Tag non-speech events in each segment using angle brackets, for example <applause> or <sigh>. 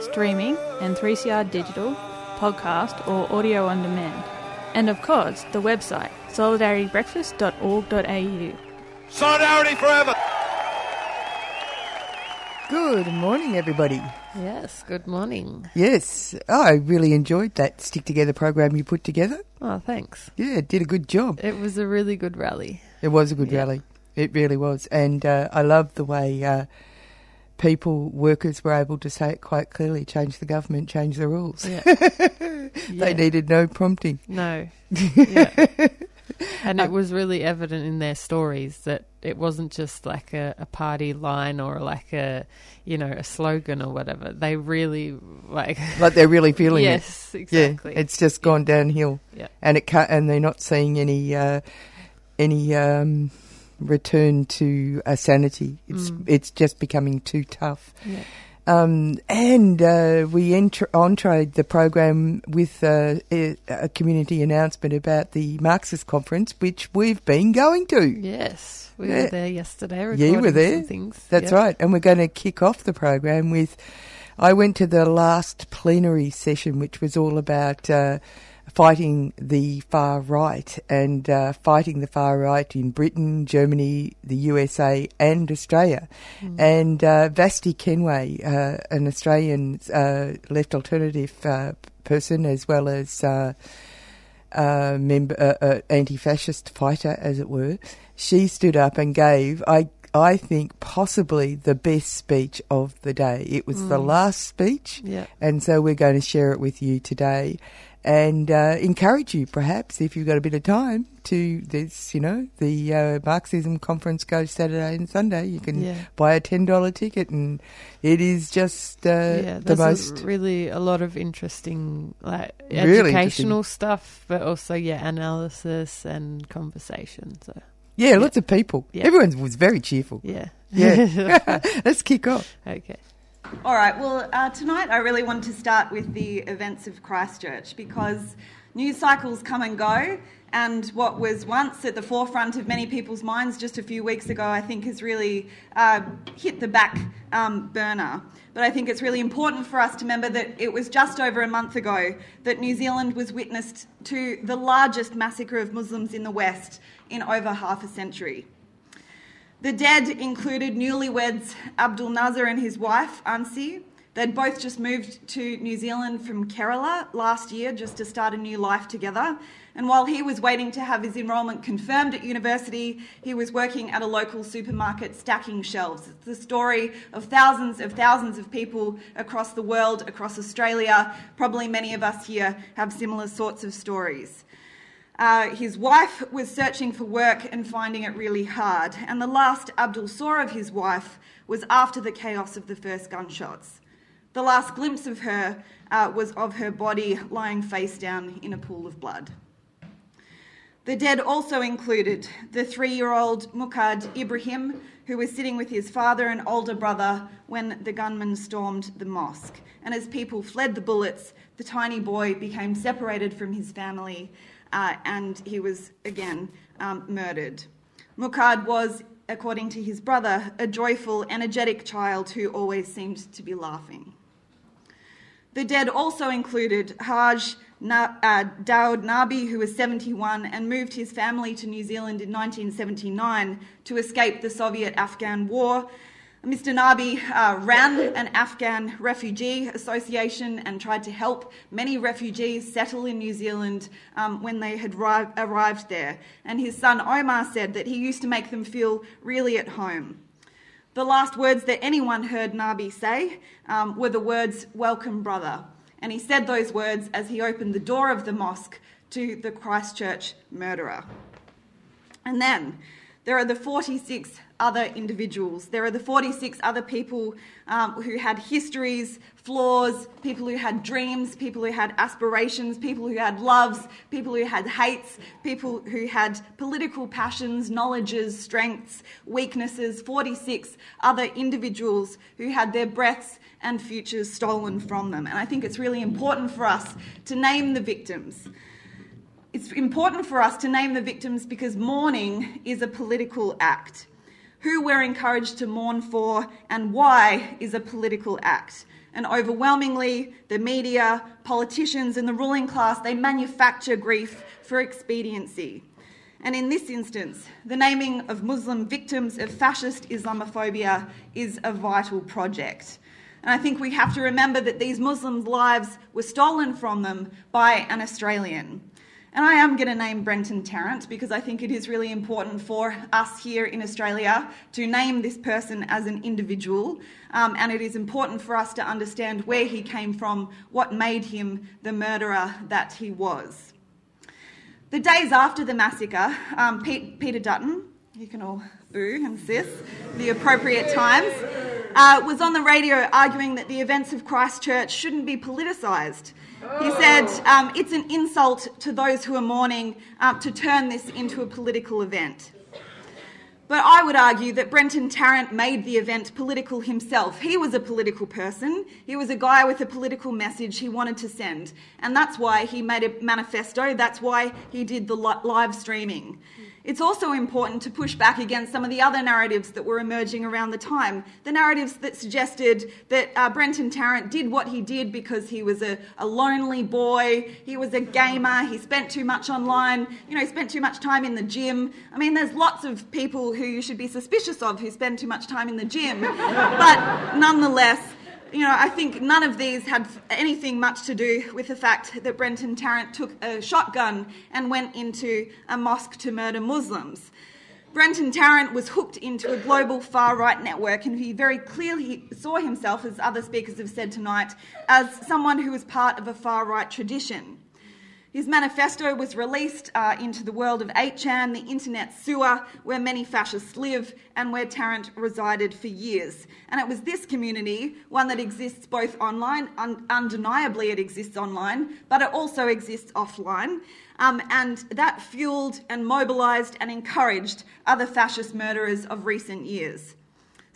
streaming and 3CR digital, podcast or audio on demand. And of course, the website solidaritybreakfast.org.au. Solidarity forever. Good morning, everybody. Yes, good morning. Yes, I really enjoyed that stick together program you put together. Oh, thanks. Yeah, did a good job. It was a really good rally. It was a good Yeah. rally. It really was. And uh, I love the way uh, people, workers were able to say it quite clearly change the government, change the rules. Yeah. <laughs> they Yeah. needed no prompting. No. Yeah. <laughs> and it was really evident in their stories that it wasn't just like a, a party line or like a, you know, a slogan or whatever. They really like. <laughs> Like they're really feeling it. yes, exactly. Yeah, it's just gone downhill. Yeah. and it ca- and they're not seeing any uh, any um, return to uh, sanity. It's Mm. it's just becoming too tough. Yeah. Um, and uh, we entr- entreed the program with uh, a, a community announcement about the Marxist conference, which we've been going to. Yes, we Yeah. were there yesterday. Yeah, you were there. Things. That's Yeah. right. And we're going to kick off the program with. I went to the last plenary session, which was all about uh, fighting the far right and uh, fighting the far right in Britain, Germany, the USA, and Australia. And uh, Vashti Kenway, uh, an Australian uh, left alternative uh, person, as well as. Uh, uh, member, uh, uh, anti-fascist fighter, as it were, she stood up and gave, I, I think, possibly the best speech of the day. It was the last speech, Yeah. and so we're going to share it with you today, and uh, encourage you, perhaps, if you've got a bit of time, to this, you know, the uh, Marxism conference goes Saturday and Sunday. You can Yeah. buy a ten dollar ticket, and it is just uh, yeah, the most. really a lot of interesting, like Really educational stuff, but also yeah, analysis and conversation. So yeah, lots of people. Yeah. Everyone was very cheerful. yeah, Yeah, <laughs> <laughs> let's kick off. okay. All right, well, uh, tonight I really want to start with the events of Christchurch because news cycles come and go, and what was once at the forefront of many people's minds just a few weeks ago, I think, has really uh, hit the back um, burner. But I think it's really important for us to remember that it was just over a month ago that New Zealand was witnessed to the largest massacre of Muslims in the West in over half a century. The dead included newlyweds Abdul Nazar and his wife, Ansi. They'd both just moved to New Zealand from Kerala last year just to start a new life together. And while he was waiting to have his enrolment confirmed at university, he was working at a local supermarket stacking shelves. It's the story of thousands of thousands of people across the world, across Australia. Probably many of us here have similar sorts of stories. Uh, his wife was searching for work and finding it really hard, and the last Abdul saw of his wife was after the chaos of the first gunshots. The last glimpse of her uh, was of her body lying face down in a pool of blood. The dead also included the three year old Mukad Ibrahim, who was sitting with his father and older brother when the gunmen stormed the mosque. And as people fled the bullets, the tiny boy became separated from his family uh, and he was again um, murdered. Mukad was, according to his brother, a joyful, energetic child who always seemed to be laughing. The dead also included Haj Na- uh, Daoud Nabi, who was 71 and moved his family to New Zealand in 1979 to escape the Soviet Afghan war. Mr. Nabi uh, ran an Afghan refugee association and tried to help many refugees settle in New Zealand um, when they had ri- arrived there. And his son Omar said that he used to make them feel really at home. the last words that anyone heard Nabi say um, were the words, Welcome, brother. And he said those words as he opened the door of the mosque to the Christchurch murderer. And then there are the 46 other individuals. There are the 46 other people um, who had histories, flaws, people who had dreams, people who had aspirations, people who had loves, people who had hates, people who had political passions, knowledges, strengths, weaknesses. 46 other individuals who had their breaths and futures stolen from them. And I think it's really important for us to name the victims. It's important for us to name the victims because mourning is a political act. Who we're encouraged to mourn for and why is a political act. And overwhelmingly, the media, politicians, and the ruling class, they manufacture grief for expediency. And in this instance, the naming of Muslim victims of fascist Islamophobia is a vital project. And I think we have to remember that these Muslims' lives were stolen from them by an Australian. And I am going to name Brenton Tarrant because I think it is really important for us here in Australia to name this person as an individual. Um, and it is important for us to understand where he came from, what made him the murderer that he was. The days after the massacre, um, Pete, Peter Dutton, you can all boo and sis, the appropriate times, uh, was on the radio arguing that the events of Christchurch shouldn't be politicised. He said, um, It's an insult to those who are mourning uh, to turn this into a political event. But I would argue that Brenton Tarrant made the event political himself. He was a political person. He was a guy with a political message he wanted to send. And that's why he made a manifesto. That's why he did the live streaming. It's also important to push back against some of the other narratives that were emerging around the time. The narratives that suggested that uh, Brenton Tarrant did what he did because he was a, a, lonely boy, he was a gamer, he spent too much online, you know, he spent too much time in the gym. I mean, there's lots of people who you should be suspicious of who spend too much time in the gym. <laughs> but nonetheless, you know, I think none of these had anything much to do with the fact that Brenton Tarrant took a shotgun and went into a mosque to murder Muslims. Brenton Tarrant was hooked into a global far right network, and he very clearly saw himself, as other speakers have said tonight, as someone who was part of a far right tradition. His manifesto was released uh, into the world of 8chan, the internet sewer where many fascists live and where Tarrant resided for years. And it was this community, one that exists both online, un- undeniably it exists online, but it also exists offline. Um, and that fueled and mobilised and encouraged other fascist murderers of recent years.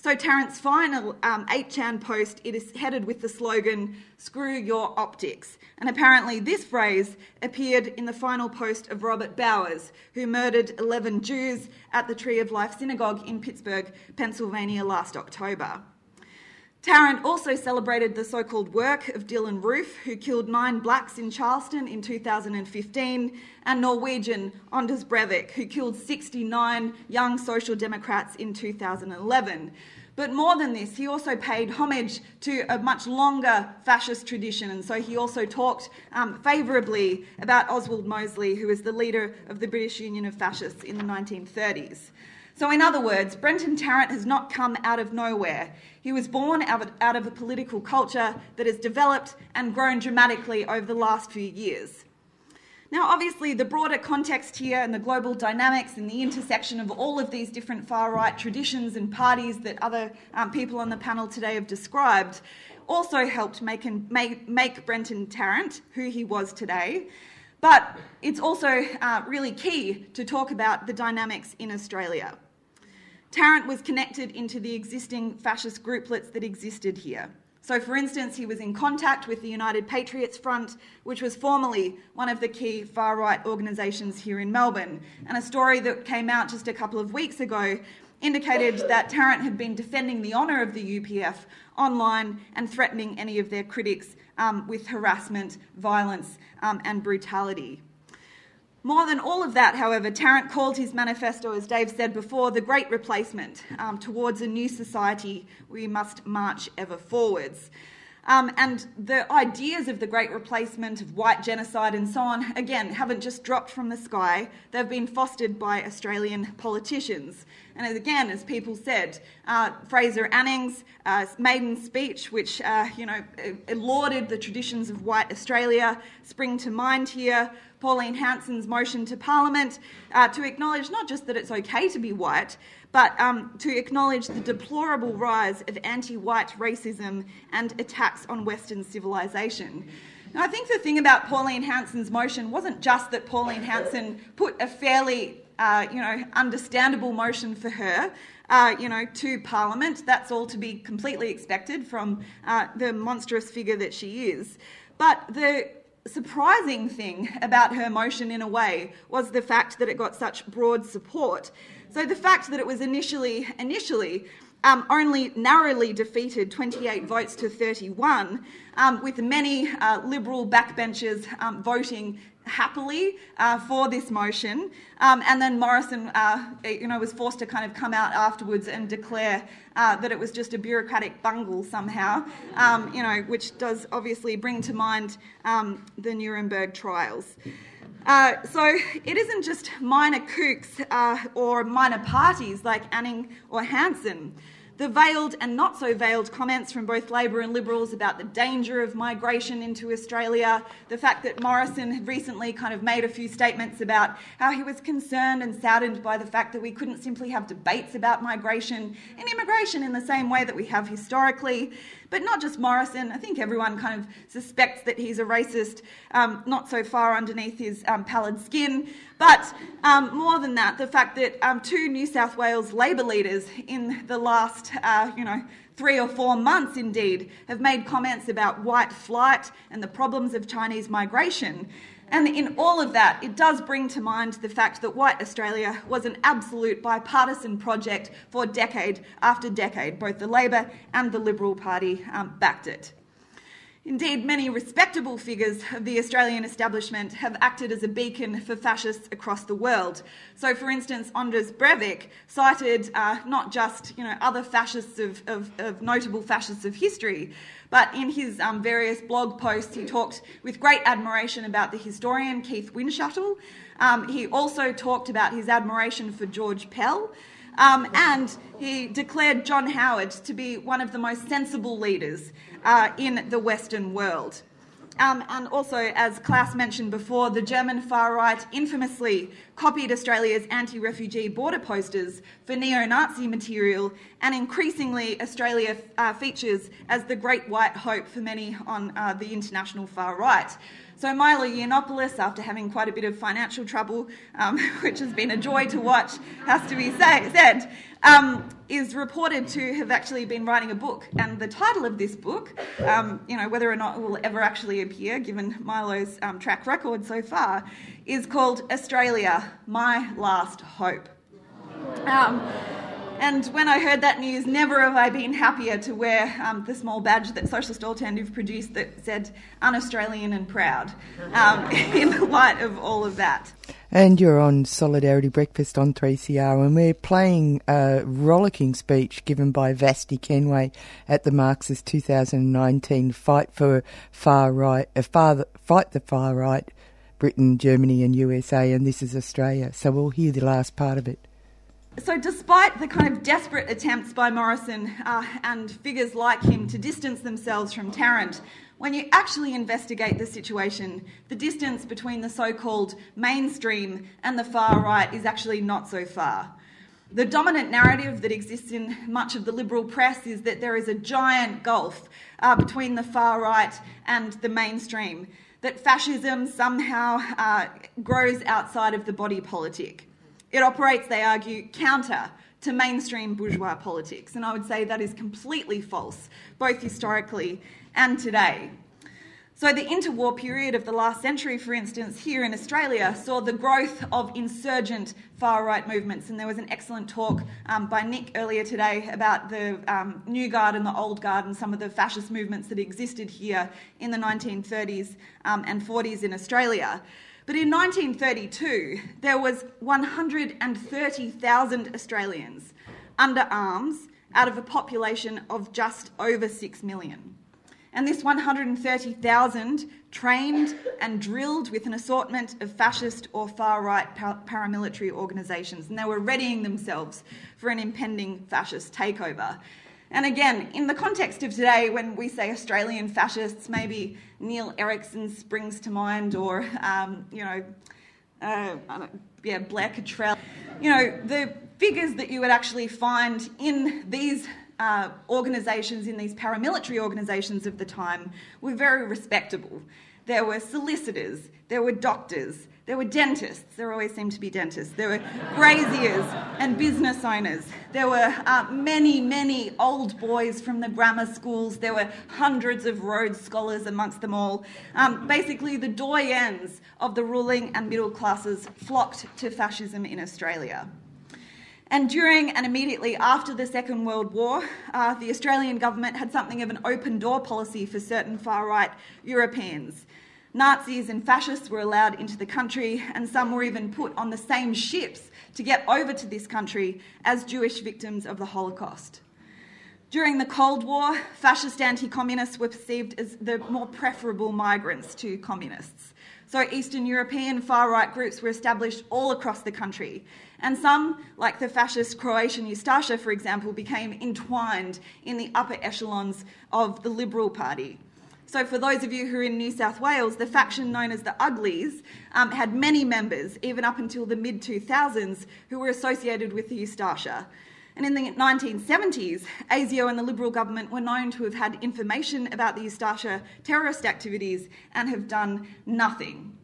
So Tarrant's final um, 8chan post, it is headed with the slogan, screw your optics. And apparently this phrase appeared in the final post of Robert Bowers, who murdered 11 Jews at the Tree of Life Synagogue in Pittsburgh, Pennsylvania last October. Tarrant also celebrated the so called work of Dylann Roof, who killed nine blacks in Charleston in 2015, and Norwegian Anders Breivik, who killed 69 young Social Democrats in 2011. But more than this, he also paid homage to a much longer fascist tradition, and so he also talked um, favourably about Oswald Mosley, who was the leader of the British Union of Fascists in the 1930s. So, in other words, Brenton Tarrant has not come out of nowhere. He was born out of, a political culture that has developed and grown dramatically over the last few years. Now, obviously, the broader context here and the global dynamics and the intersection of all of these different far right traditions and parties that other um, people on the panel today have described also helped make, make, make Brenton Tarrant who he was today. But it's also uh, really key to talk about the dynamics in Australia. Tarrant was connected into the existing fascist grouplets that existed here. So, for instance, he was in contact with the United Patriots Front, which was formerly one of the key far right organisations here in Melbourne. And a story that came out just a couple of weeks ago indicated that Tarrant had been defending the honour of the UPF online and threatening any of their critics um, with harassment, violence, um, and brutality. More than all of that, however, Tarrant called his manifesto, as Dave said before, the great replacement um, towards a new society we must march ever forwards. Um, and the ideas of the Great Replacement, of white genocide, and so on, again, haven't just dropped from the sky. They've been fostered by Australian politicians. And again, as people said, uh, Fraser Anning's uh, maiden speech, which uh, you know lauded the traditions of white Australia, spring to mind here. Pauline Hanson's motion to Parliament uh, to acknowledge not just that it's okay to be white, but um, to acknowledge the deplorable rise of anti white racism and attacks on Western civilization. Now, I think the thing about Pauline Hanson's motion wasn't just that Pauline Hanson put a fairly uh, you know, understandable motion for her, uh, you know, to Parliament. That's all to be completely expected from uh, the monstrous figure that she is. But the surprising thing about her motion, in a way, was the fact that it got such broad support. So the fact that it was initially initially um, only narrowly defeated 28 votes to 31, um, with many uh, Liberal backbenchers um, voting happily uh, for this motion. Um, and then Morrison, uh, you know, was forced to kind of come out afterwards and declare uh, that it was just a bureaucratic bungle somehow, um, you know, which does obviously bring to mind um, the Nuremberg trials. Uh, so it isn't just minor kooks uh, or minor parties like Anning or Hanson. The veiled and not so veiled comments from both Labor and Liberals about the danger of migration into Australia, the fact that Morrison had recently kind of made a few statements about how he was concerned and saddened by the fact that we couldn't simply have debates about migration and immigration in the same way that we have historically. But not just Morrison, I think everyone kind of suspects that he's a racist, um, not so far underneath his um, pallid skin. But um, more than that, the fact that um, two New South Wales Labor leaders in the last, uh, you know, three or four months indeed, have made comments about white flight and the problems of Chinese migration. And in all of that, it does bring to mind the fact that white Australia was an absolute bipartisan project for decade after decade. Both the Labor and the Liberal Party um, backed it. Indeed, many respectable figures of the Australian establishment have acted as a beacon for fascists across the world. So, for instance, Anders Breivik cited uh, not just you know, other fascists of, of, of, notable fascists of history, but in his um, various blog posts, he talked with great admiration about the historian Keith Windschuttle. Um, he also talked about his admiration for George Pell. Um, and he declared John Howard to be one of the most sensible leaders uh, in the Western world. Um, and also, as Klaus mentioned before, the German far right infamously copied Australia's anti refugee border posters for neo Nazi material, and increasingly, Australia uh, features as the great white hope for many on uh, the international far right. So Milo Yiannopoulos, after having quite a bit of financial trouble, um, <laughs> which has been a joy to watch, has to be say, said, um, is reported to have actually been writing a book. And the title of this book, um, you know, whether or not it will ever actually appear, given Milo's um, track record so far, is called Australia, My Last Hope. Um, and when I heard that news, never have I been happier to wear um, the small badge that Socialist Alternative produced that said un Australian and proud um, <laughs> in the light of all of that. And you're on Solidarity Breakfast on 3CR, and we're playing a rollicking speech given by Vashti Kenway at the Marxist 2019 Fight for Far Right, uh, far, Fight the Far Right, Britain, Germany, and USA, and this is Australia. So we'll hear the last part of it. So, despite the kind of desperate attempts by Morrison uh, and figures like him to distance themselves from Tarrant, when you actually investigate the situation, the distance between the so called mainstream and the far right is actually not so far. The dominant narrative that exists in much of the liberal press is that there is a giant gulf uh, between the far right and the mainstream, that fascism somehow uh, grows outside of the body politic. It operates, they argue, counter to mainstream bourgeois politics. And I would say that is completely false, both historically and today. So, the interwar period of the last century, for instance, here in Australia, saw the growth of insurgent far right movements. And there was an excellent talk um, by Nick earlier today about the um, New Guard and the Old Guard and some of the fascist movements that existed here in the 1930s um, and 40s in Australia. But in 1932, there was 130,000 Australians under arms out of a population of just over 6 million. And this 130,000 trained and drilled with an assortment of fascist or far right paramilitary organisations, and they were readying themselves for an impending fascist takeover. And again, in the context of today, when we say Australian fascists, maybe Neil Erikson springs to mind, or um, you know, uh, yeah, Blair Cottrell. You know, the figures that you would actually find in these uh, organisations, in these paramilitary organisations of the time, were very respectable. There were solicitors, there were doctors, there were dentists, there always seemed to be dentists, there were graziers and business owners, there were uh, many, many old boys from the grammar schools, there were hundreds of Rhodes Scholars amongst them all. Um, basically, the doyens of the ruling and middle classes flocked to fascism in Australia. And during and immediately after the Second World War, uh, the Australian government had something of an open door policy for certain far right Europeans. Nazis and fascists were allowed into the country, and some were even put on the same ships to get over to this country as Jewish victims of the Holocaust. During the Cold War, fascist anti communists were perceived as the more preferable migrants to communists. So, Eastern European far right groups were established all across the country, and some, like the fascist Croatian Ustasha, for example, became entwined in the upper echelons of the Liberal Party. So, for those of you who are in New South Wales, the faction known as the Uglies um, had many members, even up until the mid 2000s, who were associated with the Ustasha. And in the 1970s, ASIO and the Liberal government were known to have had information about the Ustasha terrorist activities and have done nothing.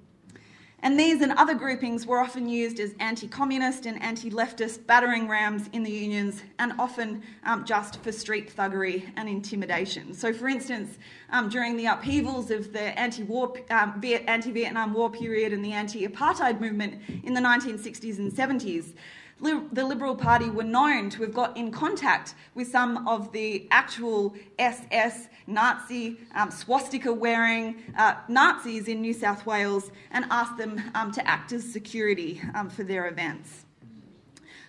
And these and other groupings were often used as anti communist and anti leftist battering rams in the unions and often um, just for street thuggery and intimidation. So, for instance, um, during the upheavals of the anti um, Vietnam War period and the anti apartheid movement in the 1960s and 70s, the Liberal Party were known to have got in contact with some of the actual SS Nazi um, swastika wearing uh, Nazis in New South Wales and asked them um, to act as security um, for their events.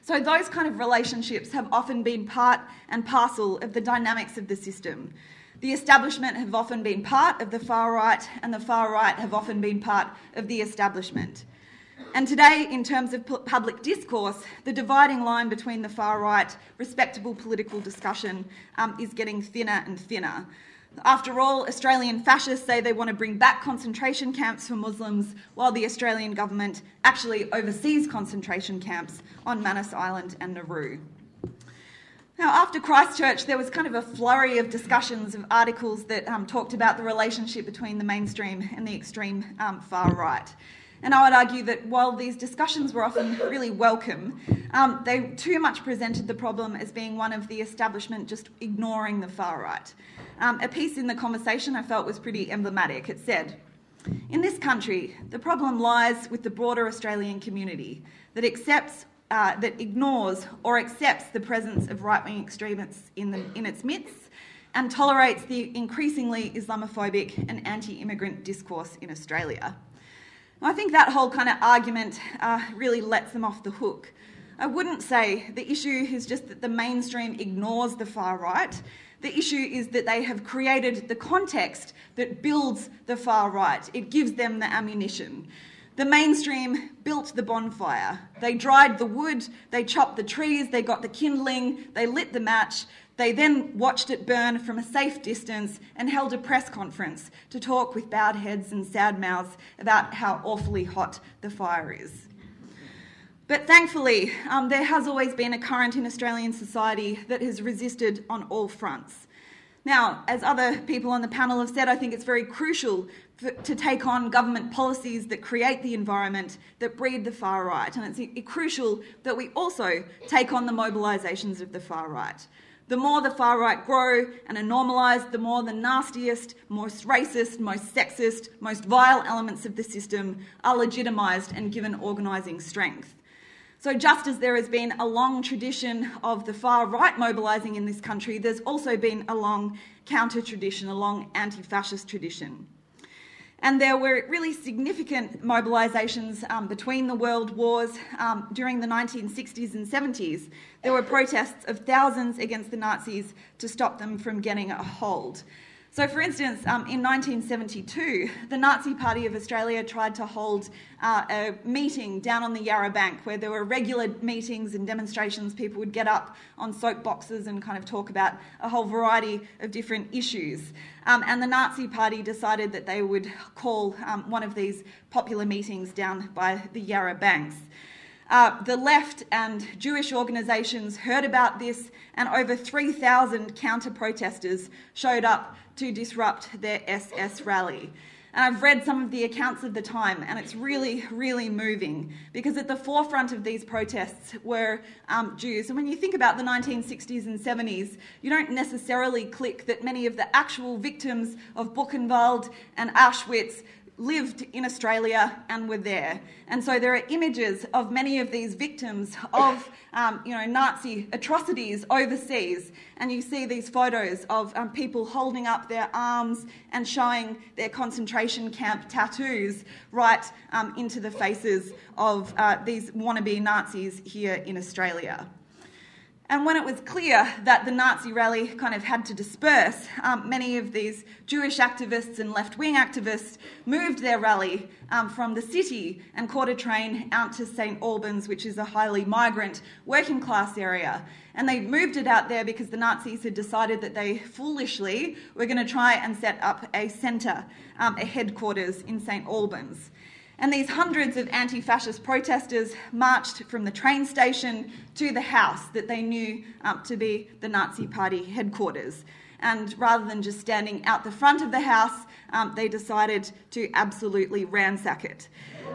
So, those kind of relationships have often been part and parcel of the dynamics of the system. The establishment have often been part of the far right, and the far right have often been part of the establishment. And today, in terms of public discourse, the dividing line between the far right, respectable political discussion, um, is getting thinner and thinner. After all, Australian fascists say they want to bring back concentration camps for Muslims, while the Australian government actually oversees concentration camps on Manus Island and Nauru. Now, after Christchurch, there was kind of a flurry of discussions of articles that um, talked about the relationship between the mainstream and the extreme um, far right. And I would argue that while these discussions were often really welcome, um, they too much presented the problem as being one of the establishment just ignoring the far right. Um, a piece in the conversation I felt was pretty emblematic. It said, In this country, the problem lies with the broader Australian community that accepts, uh, that ignores or accepts the presence of right wing extremists in, the, in its midst and tolerates the increasingly Islamophobic and anti immigrant discourse in Australia. I think that whole kind of argument uh, really lets them off the hook. I wouldn't say the issue is just that the mainstream ignores the far right. The issue is that they have created the context that builds the far right. It gives them the ammunition. The mainstream built the bonfire. They dried the wood, they chopped the trees, they got the kindling, they lit the match, they then watched it burn from a safe distance and held a press conference to talk with bowed heads and sad mouths about how awfully hot the fire is. But thankfully, um, there has always been a current in Australian society that has resisted on all fronts. Now, as other people on the panel have said, I think it's very crucial to take on government policies that create the environment that breed the far right. And it's crucial that we also take on the mobilisations of the far right. The more the far right grow and are normalised, the more the nastiest, most racist, most sexist, most vile elements of the system are legitimised and given organising strength. So, just as there has been a long tradition of the far right mobilising in this country, there's also been a long counter tradition, a long anti fascist tradition. And there were really significant mobilisations um, between the world wars um, during the 1960s and 70s. There were protests of thousands against the Nazis to stop them from getting a hold. So, for instance, um, in 1972, the Nazi Party of Australia tried to hold uh, a meeting down on the Yarra Bank where there were regular meetings and demonstrations. People would get up on soapboxes and kind of talk about a whole variety of different issues. Um, and the Nazi Party decided that they would call um, one of these popular meetings down by the Yarra Banks. Uh, the left and Jewish organisations heard about this, and over 3,000 counter protesters showed up to disrupt their SS rally. And I've read some of the accounts of the time, and it's really, really moving because at the forefront of these protests were um, Jews. And when you think about the 1960s and 70s, you don't necessarily click that many of the actual victims of Buchenwald and Auschwitz lived in Australia and were there. And so there are images of many of these victims of um, you know, Nazi atrocities overseas. And you see these photos of um, people holding up their arms and showing their concentration camp tattoos right um, into the faces of uh, these wannabe Nazis here in Australia. And when it was clear that the Nazi rally kind of had to disperse, um, many of these Jewish activists and left wing activists moved their rally um, from the city and caught a train out to St Albans, which is a highly migrant working class area. And they moved it out there because the Nazis had decided that they foolishly were going to try and set up a centre, um, a headquarters in St Albans. And these hundreds of anti fascist protesters marched from the train station to the house that they knew um, to be the Nazi Party headquarters. And rather than just standing out the front of the house, um, they decided to absolutely ransack it.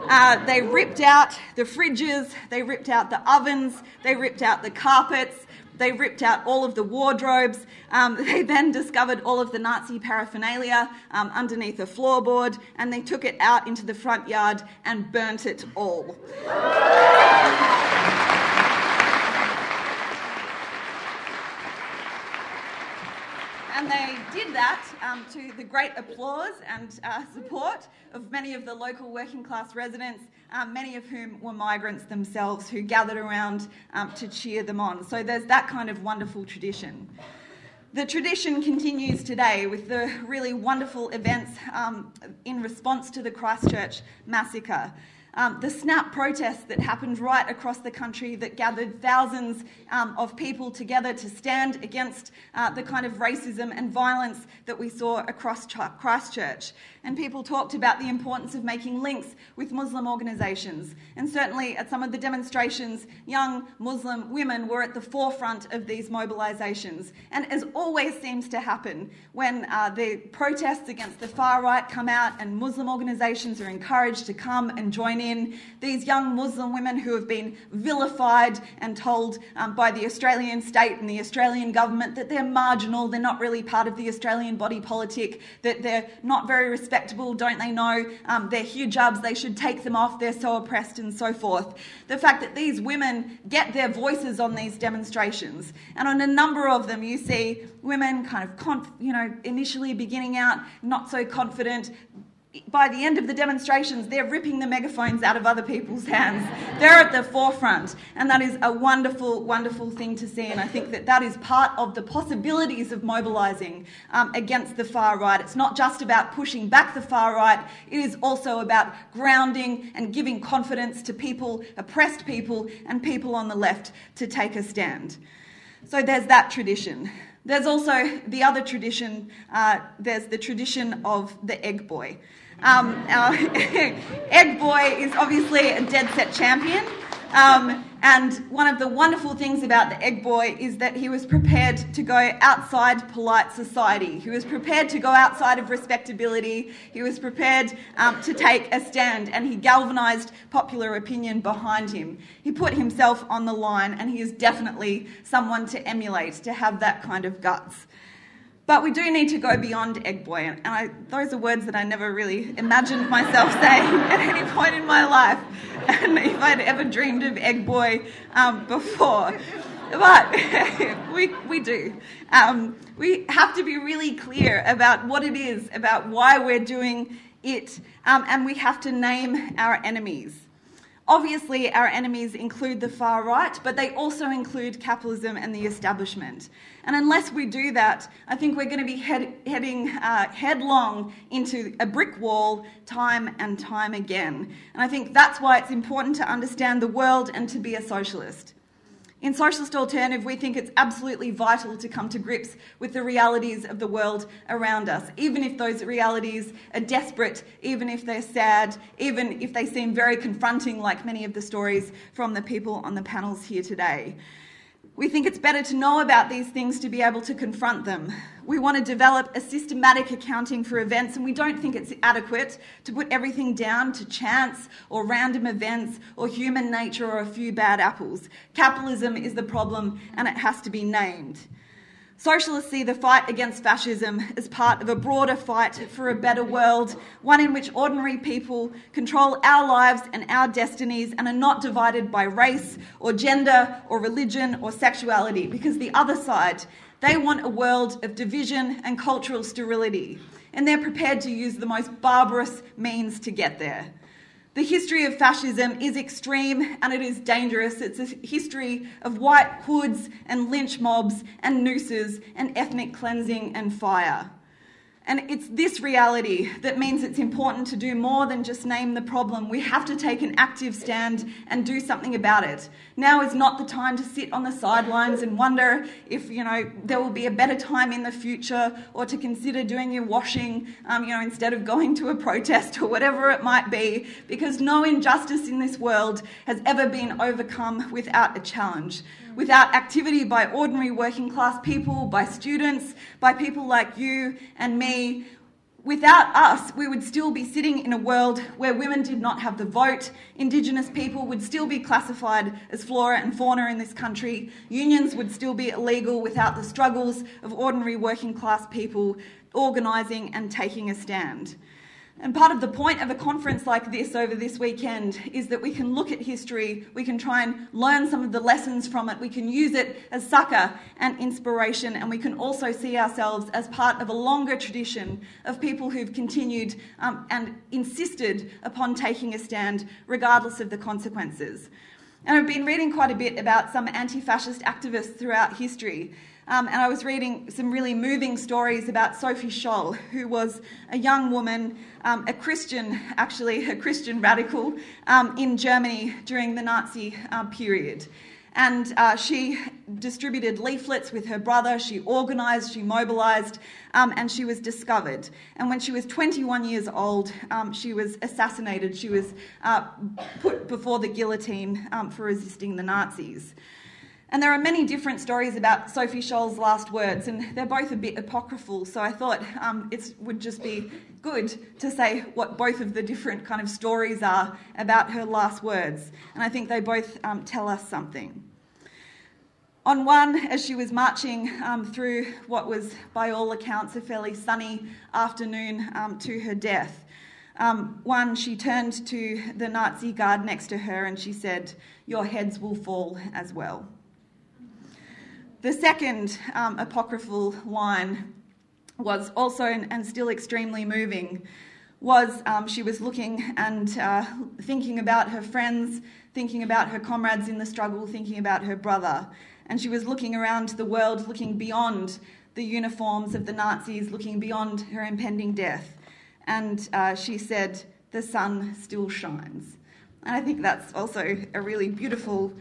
Uh, they ripped out the fridges, they ripped out the ovens, they ripped out the carpets, they ripped out all of the wardrobes. Um, <laughs> they then discovered all of the Nazi paraphernalia um, underneath a floorboard and they took it out into the front yard and burnt it all. And they did that um, to the great applause and uh, support of many of the local working class residents, um, many of whom were migrants themselves who gathered around um, to cheer them on. So there's that kind of wonderful tradition. The tradition continues today with the really wonderful events um, in response to the Christchurch massacre. Um, the snap protests that happened right across the country that gathered thousands um, of people together to stand against uh, the kind of racism and violence that we saw across Christchurch. And people talked about the importance of making links with Muslim organisations. And certainly at some of the demonstrations, young Muslim women were at the forefront of these mobilisations. And as always seems to happen, when uh, the protests against the far right come out and Muslim organisations are encouraged to come and join in, these young Muslim women who have been vilified and told um, by the Australian state and the Australian government that they're marginal, they're not really part of the Australian body politic, that they're not very respectable, don't they know um, they're hijabs, they should take them off, they're so oppressed, and so forth. The fact that these women get their voices on these demonstrations, and on a number of them, you see women kind of, conf- you know, initially beginning out not so confident, by the end of the demonstrations, they're ripping the megaphones out of other people's hands. They're at the forefront, and that is a wonderful, wonderful thing to see. And I think that that is part of the possibilities of mobilising um, against the far right. It's not just about pushing back the far right, it is also about grounding and giving confidence to people, oppressed people, and people on the left to take a stand. So there's that tradition. There's also the other tradition, uh, there's the tradition of the egg boy. Um, <laughs> our Egg Boy is obviously a dead set champion. Um, and one of the wonderful things about the Egg Boy is that he was prepared to go outside polite society. He was prepared to go outside of respectability. He was prepared um, to take a stand, and he galvanised popular opinion behind him. He put himself on the line, and he is definitely someone to emulate, to have that kind of guts. But we do need to go beyond egg boy, and I, those are words that I never really imagined myself <laughs> saying at any point in my life, and if I'd ever dreamed of egg boy um, before. But <laughs> we, we do. Um, we have to be really clear about what it is, about why we're doing it, um, and we have to name our enemies. Obviously, our enemies include the far right, but they also include capitalism and the establishment. And unless we do that, I think we're going to be head, heading uh, headlong into a brick wall time and time again. And I think that's why it's important to understand the world and to be a socialist. In Socialist Alternative, we think it's absolutely vital to come to grips with the realities of the world around us, even if those realities are desperate, even if they're sad, even if they seem very confronting, like many of the stories from the people on the panels here today. We think it's better to know about these things to be able to confront them. We want to develop a systematic accounting for events, and we don't think it's adequate to put everything down to chance or random events or human nature or a few bad apples. Capitalism is the problem, and it has to be named. Socialists see the fight against fascism as part of a broader fight for a better world, one in which ordinary people control our lives and our destinies and are not divided by race or gender or religion or sexuality, because the other side, they want a world of division and cultural sterility, and they're prepared to use the most barbarous means to get there. The history of fascism is extreme and it is dangerous. It's a history of white hoods and lynch mobs and nooses and ethnic cleansing and fire. And it's this reality that means it's important to do more than just name the problem. We have to take an active stand and do something about it. Now is not the time to sit on the sidelines and wonder if you know there will be a better time in the future, or to consider doing your washing, um, you know, instead of going to a protest or whatever it might be. Because no injustice in this world has ever been overcome without a challenge without activity by ordinary working class people, by students, by people like you and me. Without us, we would still be sitting in a world where women did not have the vote, Indigenous people would still be classified as flora and fauna in this country, unions would still be illegal without the struggles of ordinary working class people organising and taking a stand. And part of the point of a conference like this over this weekend is that we can look at history, we can try and learn some of the lessons from it, we can use it as succour and inspiration, and we can also see ourselves as part of a longer tradition of people who've continued um, and insisted upon taking a stand regardless of the consequences. And I've been reading quite a bit about some anti fascist activists throughout history. Um, and I was reading some really moving stories about Sophie Scholl, who was a young woman, um, a Christian, actually, a Christian radical um, in Germany during the Nazi uh, period. And uh, she distributed leaflets with her brother, she organised, she mobilised, um, and she was discovered. And when she was 21 years old, um, she was assassinated. She was uh, put before the guillotine um, for resisting the Nazis. And there are many different stories about Sophie Scholl's last words, and they're both a bit apocryphal. So I thought um, it would just be good to say what both of the different kind of stories are about her last words. And I think they both um, tell us something. On one, as she was marching um, through what was, by all accounts, a fairly sunny afternoon um, to her death, um, one, she turned to the Nazi guard next to her and she said, Your heads will fall as well. The second um, apocryphal line was also and still extremely moving. Was um, she was looking and uh, thinking about her friends, thinking about her comrades in the struggle, thinking about her brother, and she was looking around the world, looking beyond the uniforms of the Nazis, looking beyond her impending death, and uh, she said, "The sun still shines." And I think that's also a really beautiful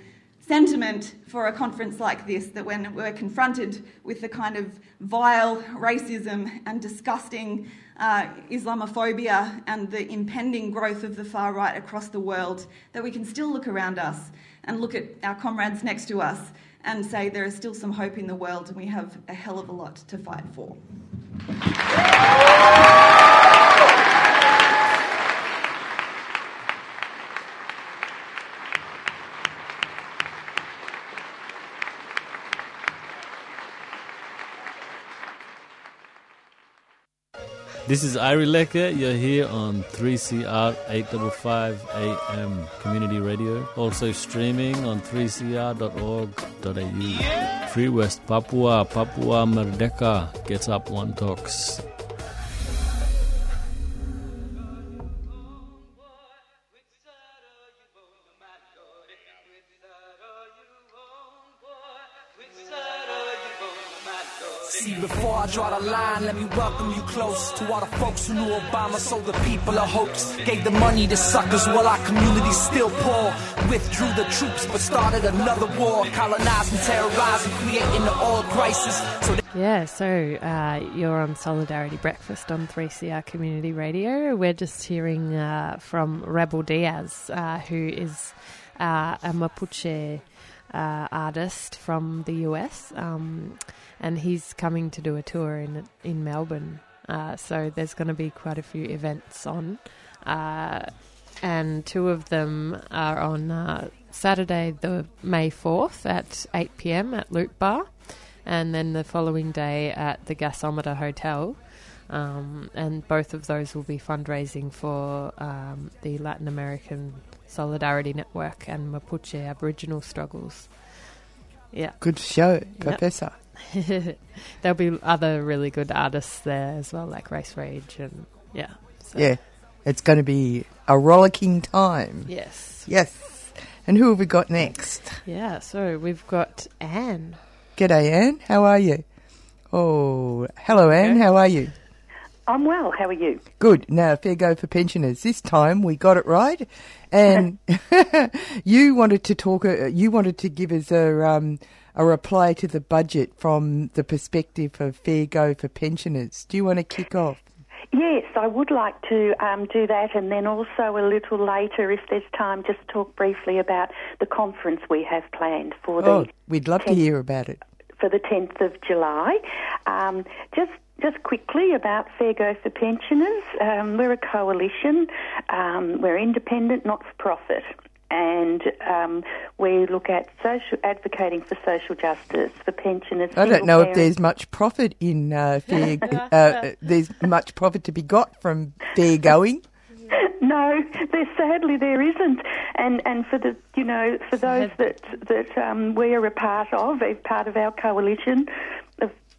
sentiment for a conference like this that when we're confronted with the kind of vile racism and disgusting uh, Islamophobia and the impending growth of the far right across the world, that we can still look around us and look at our comrades next to us and say there is still some hope in the world and we have a hell of a lot to fight for. This is Iri Lecker. You're here on 3CR 855 AM Community Radio. Also streaming on 3cr.org.au. Free West Papua, Papua Merdeka gets up one talks. Draw the line, let me welcome you close to all the folks who knew Obama sold the people a hoax. Gave the money to suckers while our community's still poor. Withdrew the troops but started another war. Colonizing, terrorizing, creating the oil crisis. So yeah, so uh, you're on Solidarity Breakfast on 3CR Community Radio. We're just hearing uh, from Rebel Diaz, uh, who is uh, a Mapuche uh, artist from the US, um, and he's coming to do a tour in in Melbourne. Uh, so there's going to be quite a few events on, and two of them are on Saturday, the May 4th at 8 pm at Loop Bar and then the following day at the Gasometer Hotel. Um, and both of those will be fundraising for um, the Latin American Solidarity Network and Mapuche Aboriginal struggles. Yeah. Good show, Professor. Yep. <laughs> There'll be other really good artists there as well, like Race Rage and yeah. So. Yeah. It's going to be a rollicking time. Yes. Yes. And who have we got next? Yeah, so we've got Anne. G'day, Anne. How are you? Oh, hello, Anne. How are you? I'm well. How are you? Good. Now, fair go for pensioners. This time we got it right, and <laughs> you wanted to talk. Uh, you wanted to give us a um, a reply to the budget from the perspective of fair go for pensioners. Do you want to kick off? Yes, I would like to um, do that, and then also a little later, if there's time, just talk briefly about the conference we have planned for the. Oh, we'd love 10th, to hear about it. For the 10th of July. Um, just just quickly about Fair Go for Pensioners. Um, we're a coalition. Um, we're independent, not for profit and um, we look at social advocating for social justice for pensioners. I don't know parents. if there's much profit in uh, fair. <laughs> uh, there's much profit to be got from fair going. <laughs> No, there sadly there isn't, and and for the you know for those that that um, we are a part of, as part of our coalition,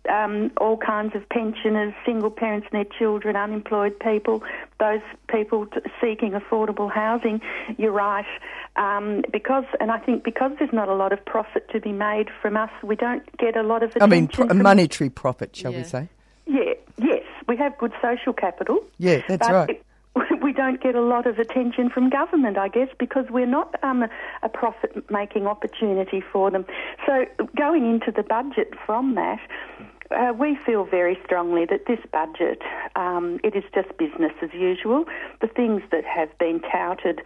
um, all kinds of pensioners, single parents and their children, unemployed people, those people t- seeking affordable housing. You're right, um, because and I think because there's not a lot of profit to be made from us, we don't get a lot of. Attention. I mean, pro- monetary profit, shall yeah. we say? Yeah. Yes, we have good social capital. Yeah, that's right. It, <laughs> we don't get a lot of attention from government, I guess, because we're not um, a profit making opportunity for them. So, going into the budget from that, uh, we feel very strongly that this budget, um, it is just business as usual. The things that have been touted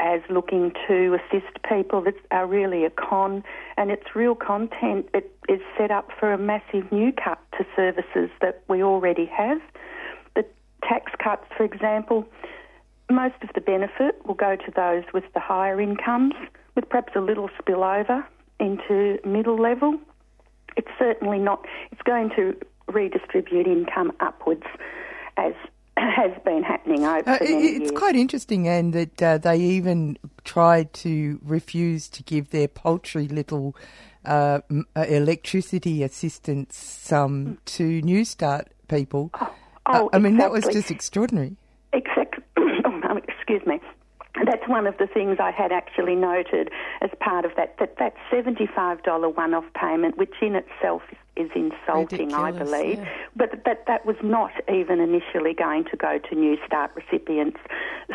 as looking to assist people that are really a con, and its real content it is set up for a massive new cut to services that we already have. The tax cuts, for example, most of the benefit will go to those with the higher incomes, with perhaps a little spillover into middle level it's certainly not, it's going to redistribute income upwards as <clears throat> has been happening over uh, It's years. quite interesting, and that uh, they even tried to refuse to give their paltry little uh, uh electricity assistance um, to New Start people. Oh, oh I mean, that was just extraordinary. Exactly. <coughs> oh, excuse me that's one of the things I had actually noted as part of that, that, that $75 one off payment, which in itself is, insulting, Ridiculous, I believe. Yeah. But, but that was not even initially going to go to New Start recipients,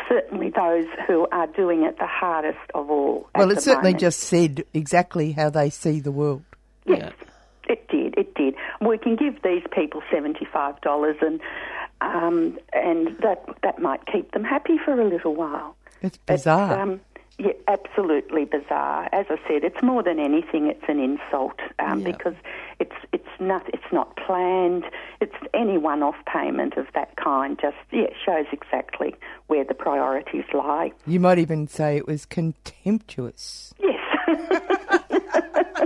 certainly those who are doing it the hardest of all. Well, it certainly moment. just said exactly how they see the world. Yes. Yeah. It did, it did. We can give these people seventy-five dollars, and um, and that that might keep them happy for a little while. It's bizarre. um, yeah, absolutely bizarre. As I said, it's more than anything, it's an insult um, Yeah. because it's it's not it's not planned. It's any one-off payment of that kind. Just yeah, shows exactly where the priorities lie. You might even say it was contemptuous. Yes. <laughs>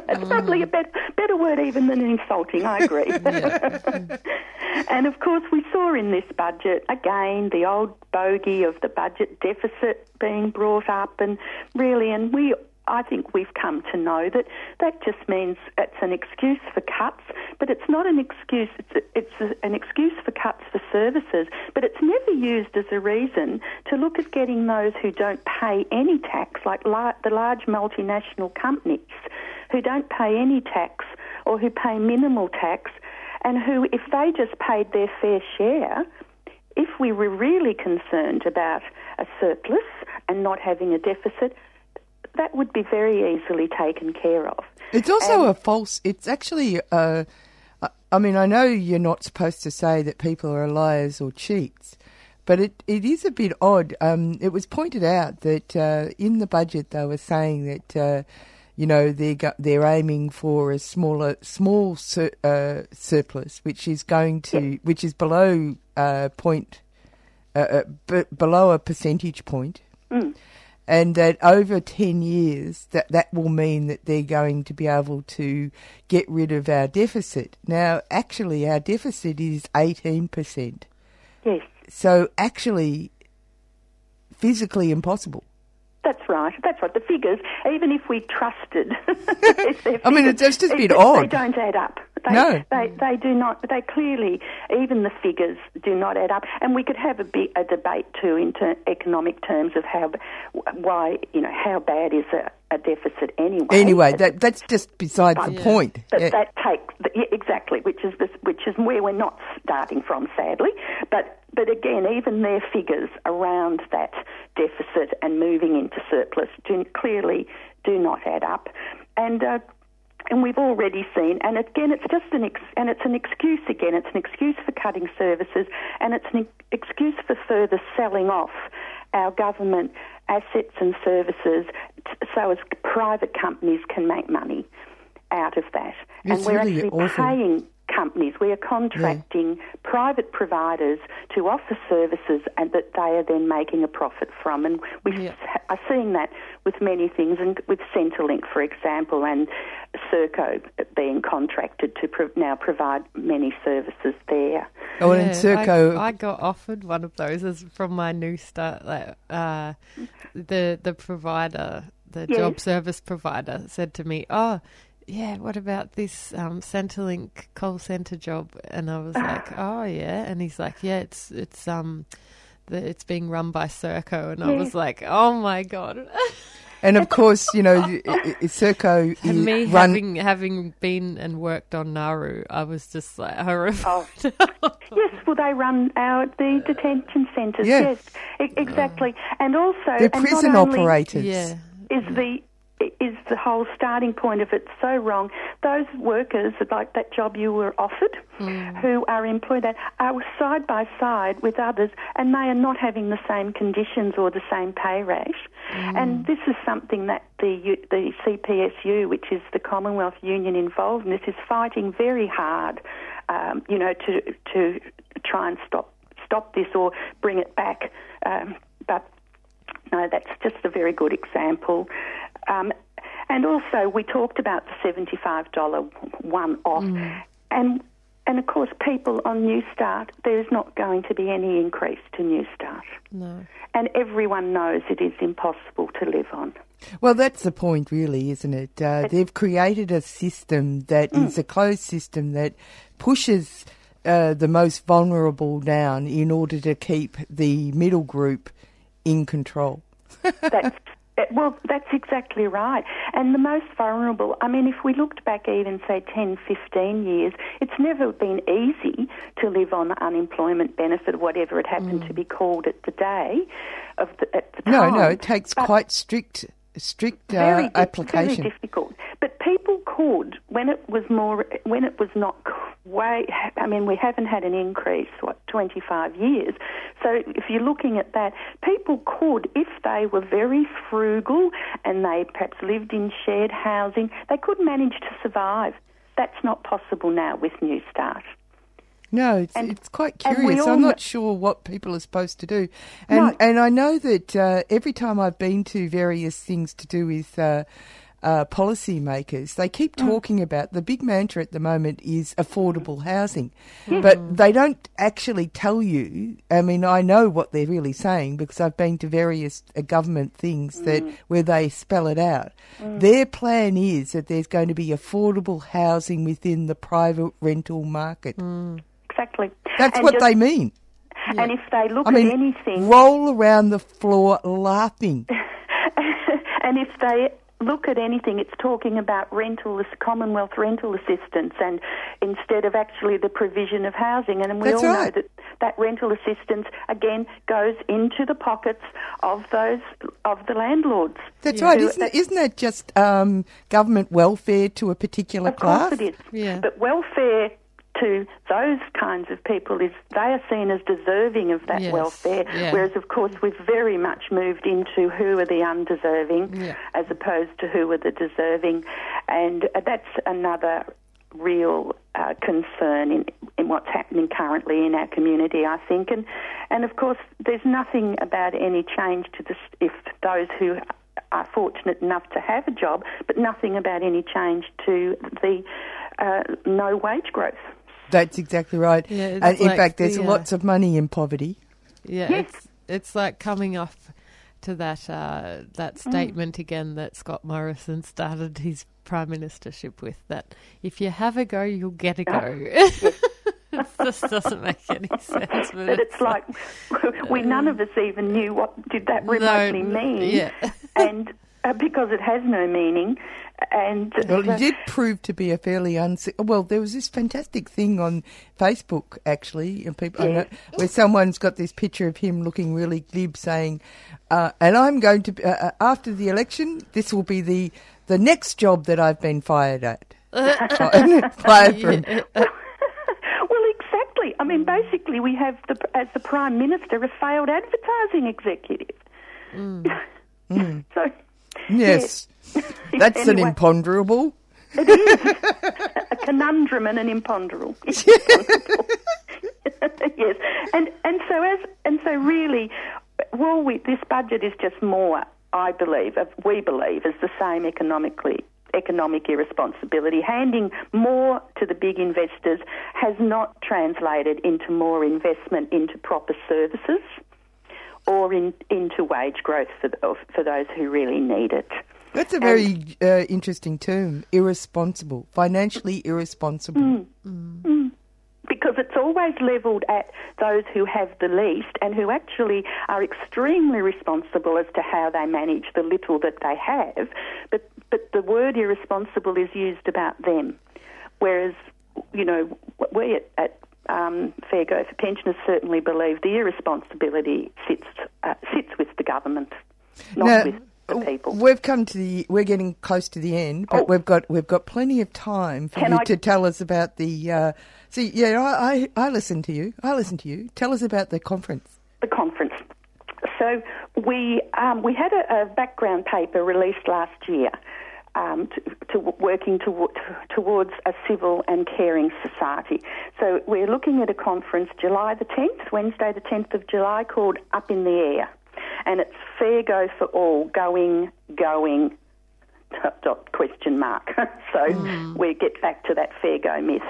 it's probably a oh. better, better word even than insulting, I agree. <laughs> <laughs> and of course, we saw in this budget, again, the old bogey of the budget deficit being brought up, and really, and we I think we've come to know that that just means it's an excuse for cuts, but it's not an excuse. It's, a, it's a, an excuse for cuts for services, but it's never used as a reason to look at getting those who don't pay any tax, like la- the large multinational companies who don't pay any tax or who pay minimal tax and who, if they just paid their fair share, if we were really concerned about a surplus and not having a deficit, that would be very easily taken care of. It's also a false. It's actually. Uh, I mean, I know you're not supposed to say that people are liars or cheats, but it, it is a bit odd. Um, it was pointed out that uh, in the budget they were saying that uh, you know they're go- they're aiming for a smaller small sur- uh, surplus, which is going to which is below uh, point uh, b- below a percentage point. Mm. And that over 10 years, that, that will mean that they're going to be able to get rid of our deficit. Now, actually, our deficit is 18%. Yes. So, actually, physically impossible. That's right. That's right. The figures, even if we trusted, <laughs> <laughs> I mean, it's just a bit odd. They don't add up. They, No. they they do not. They clearly, even the figures do not add up. And we could have a big a debate too in ter- economic terms of how why you know how bad is a, a deficit anyway. Anyway, that that's just besides the But- point. But Yeah. that takes yeah, exactly, which is this, which is where we're not starting from, sadly. But but again, even their figures around that deficit and moving into surplus do, clearly do not add up, and. Uh, and we've already seen, and again, it's just an ex- and it's an excuse again. It's an excuse for cutting services, and it's an excuse for further selling off our government assets and services, t- so as private companies can make money out of that. It's and we're really actually awful. paying companies. We are contracting private providers to offer services and that they are then making a profit from. And we are seeing that with many things, and with Centrelink, for example, and Serco being contracted to pro- now provide many services there. Oh, and Serco- I, I got offered one of those as from my new start. Like, uh, the the provider, the Yes. job service provider, said to me, "Oh, yeah, what about this um, Centrelink call center job?" And I was like, <sighs> "Oh, yeah," and he's like, "Yeah, it's it's um." The, it's being run by Serco, and I was like, "Oh my god!" <laughs> And of <laughs> course, you know, Serco And me run. having having been and worked on Nauru, I was just like <laughs> horrified. Yes, well, they run our the detention centres. Yeah. Yes, e- exactly, and also They're and prison only operators. Yeah. Is the is the whole starting point of it so wrong? Those workers, like that job you were offered, who are employed at, are side by side with others, and they are not having the same conditions or the same pay rate. And this is something that the the CPSU, which is the Commonwealth Union involved in this, is fighting very hard, um, you know, to to try and stop stop this or bring it back. Um, but no, that's just a very good example. Um, and also, we talked about the seventy-five dollar one-off, and and of course, people on New Start, there is not going to be any increase to New Start, No. and everyone knows it is impossible to live on. Well, that's the point, really, isn't it? Uh, they've created a system that is Mm. a closed system that pushes uh, the most vulnerable down in order to keep the middle group in control. that's <laughs> Uh, well, that's exactly right. And the most vulnerable, I mean, if we looked back even, say, 10, 15 years, it's never been easy to live on unemployment benefit, whatever it happened to mm. be called at the day of the, at the No, time. no, it takes But- quite strict, strict uh, very, application. Very difficult. But people could when it was more when it was not way. I mean, we haven't had an increase what twenty five years. So if you're looking at that, people could, if they were very frugal and they perhaps lived in shared housing, they could manage to survive. That's not possible now with New Start. No, it's And- it's quite curious. I'm not sure what people are supposed to do, and No. and I know that uh, every time I've been to various things to do with. Uh, uh, policy makers, they keep Mm. talking about the big mantra at the moment is affordable housing, but they don't actually tell you. I mean, I know what they're really saying because I've been to various uh, government things that Mm. where they spell it out. Their plan is that there's going to be affordable housing within the private rental market. Exactly. That's And what just- they mean. And if they look I mean, at anything, roll around the floor laughing. <laughs> and if they look at anything, it's talking about rental, Commonwealth rental assistance, and instead of actually the provision of housing. And we That's all right. know that that rental assistance again goes into the pockets of those of the landlords. That's right. Who- Isn't, isn't that just um, government welfare to a particular Of course class? it is. But welfare to those kinds of people is they are seen as deserving of that Yes, welfare, yeah. whereas of course we've very much moved into who are the undeserving Yeah. as opposed to who are the deserving, and uh, that's another real uh, concern in, in what's happening currently in our community, I think, and and of course there's nothing about any change to this if those who are fortunate enough to have a job, but nothing about any change to the uh, no wage growth. That's exactly right. Yeah, it's and in like fact, there's the, uh, lots of money in poverty. Yeah, it's it's like coming off to that uh, that Mm. statement again that Scott Morrison started his prime ministership with that if you have a go, you'll get a go. <laughs> it just doesn't make any <laughs> sense. But, But it's like <laughs> we none of us even knew what did that remotely mean, yeah. and uh, because it has no meaning, and Well, the- it did prove to be a fairly uns. Well, there was this fantastic thing on Facebook actually, and people I Yeah. know, where someone's got this picture of him looking really glib, saying, uh, "And I'm going to uh, uh, after the election, this will be the the next job that I've been fired at." <laughs> fired from. <laughs> well, exactly. I mean, basically, we have the as the prime minister a failed advertising executive. Mm. <laughs> So Yes, <laughs> that's an imponderable. It is a conundrum and an imponderable. <laughs> <laughs> yes, and and so as and so really, well, we, this budget is just more. I believe, we believe, is the same economically economic irresponsibility. Handing more to the big investors has not translated into more investment into proper services or in, into wage growth for, for those who really need it. That's a very uh, interesting term. Irresponsible, financially irresponsible. Mm. Because it's always levelled at those who have the least and who actually are extremely responsible as to how they manage the little that they have. But, but the word irresponsible is used about them. Whereas, you know, we at, at um, Fair Go for Pensioners certainly believe the irresponsibility sits, uh, sits with the government, not Now, with the people. We've come to the. We're getting close to the end, but we've got we've got plenty of time for Oh. Can you I- to tell us about the. Uh, see, yeah, I, I I listen to you. I listen to you. Tell us about the conference. the conference. So we um, we had a, a background paper released last year um, to, to working to, towards a civil and caring society. So we're looking at a conference July the 10th, Wednesday the 10th of July, called Up in the Air, and it's fair go for all, going, going. Dot, <laughs> dot, question mark. <laughs> so hmm. we get back to that fair go myth.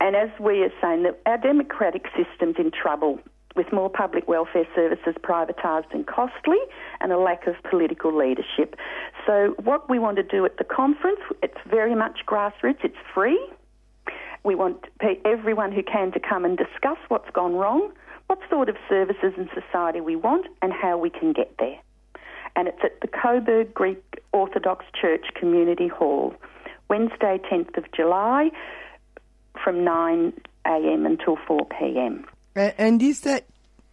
And as we are saying, that our democratic system's in trouble with more public welfare services privatised and costly and a lack of political leadership. So what we want to do at the conference, it's very much grassroots, it's free. We want everyone who can to come and discuss what's gone wrong, what sort of services and society we want, and how we can get there. And it's at the Coburg Greek Orthodox Church Community Hall, Wednesday, 10th of July, from 9am until 4pm. And is that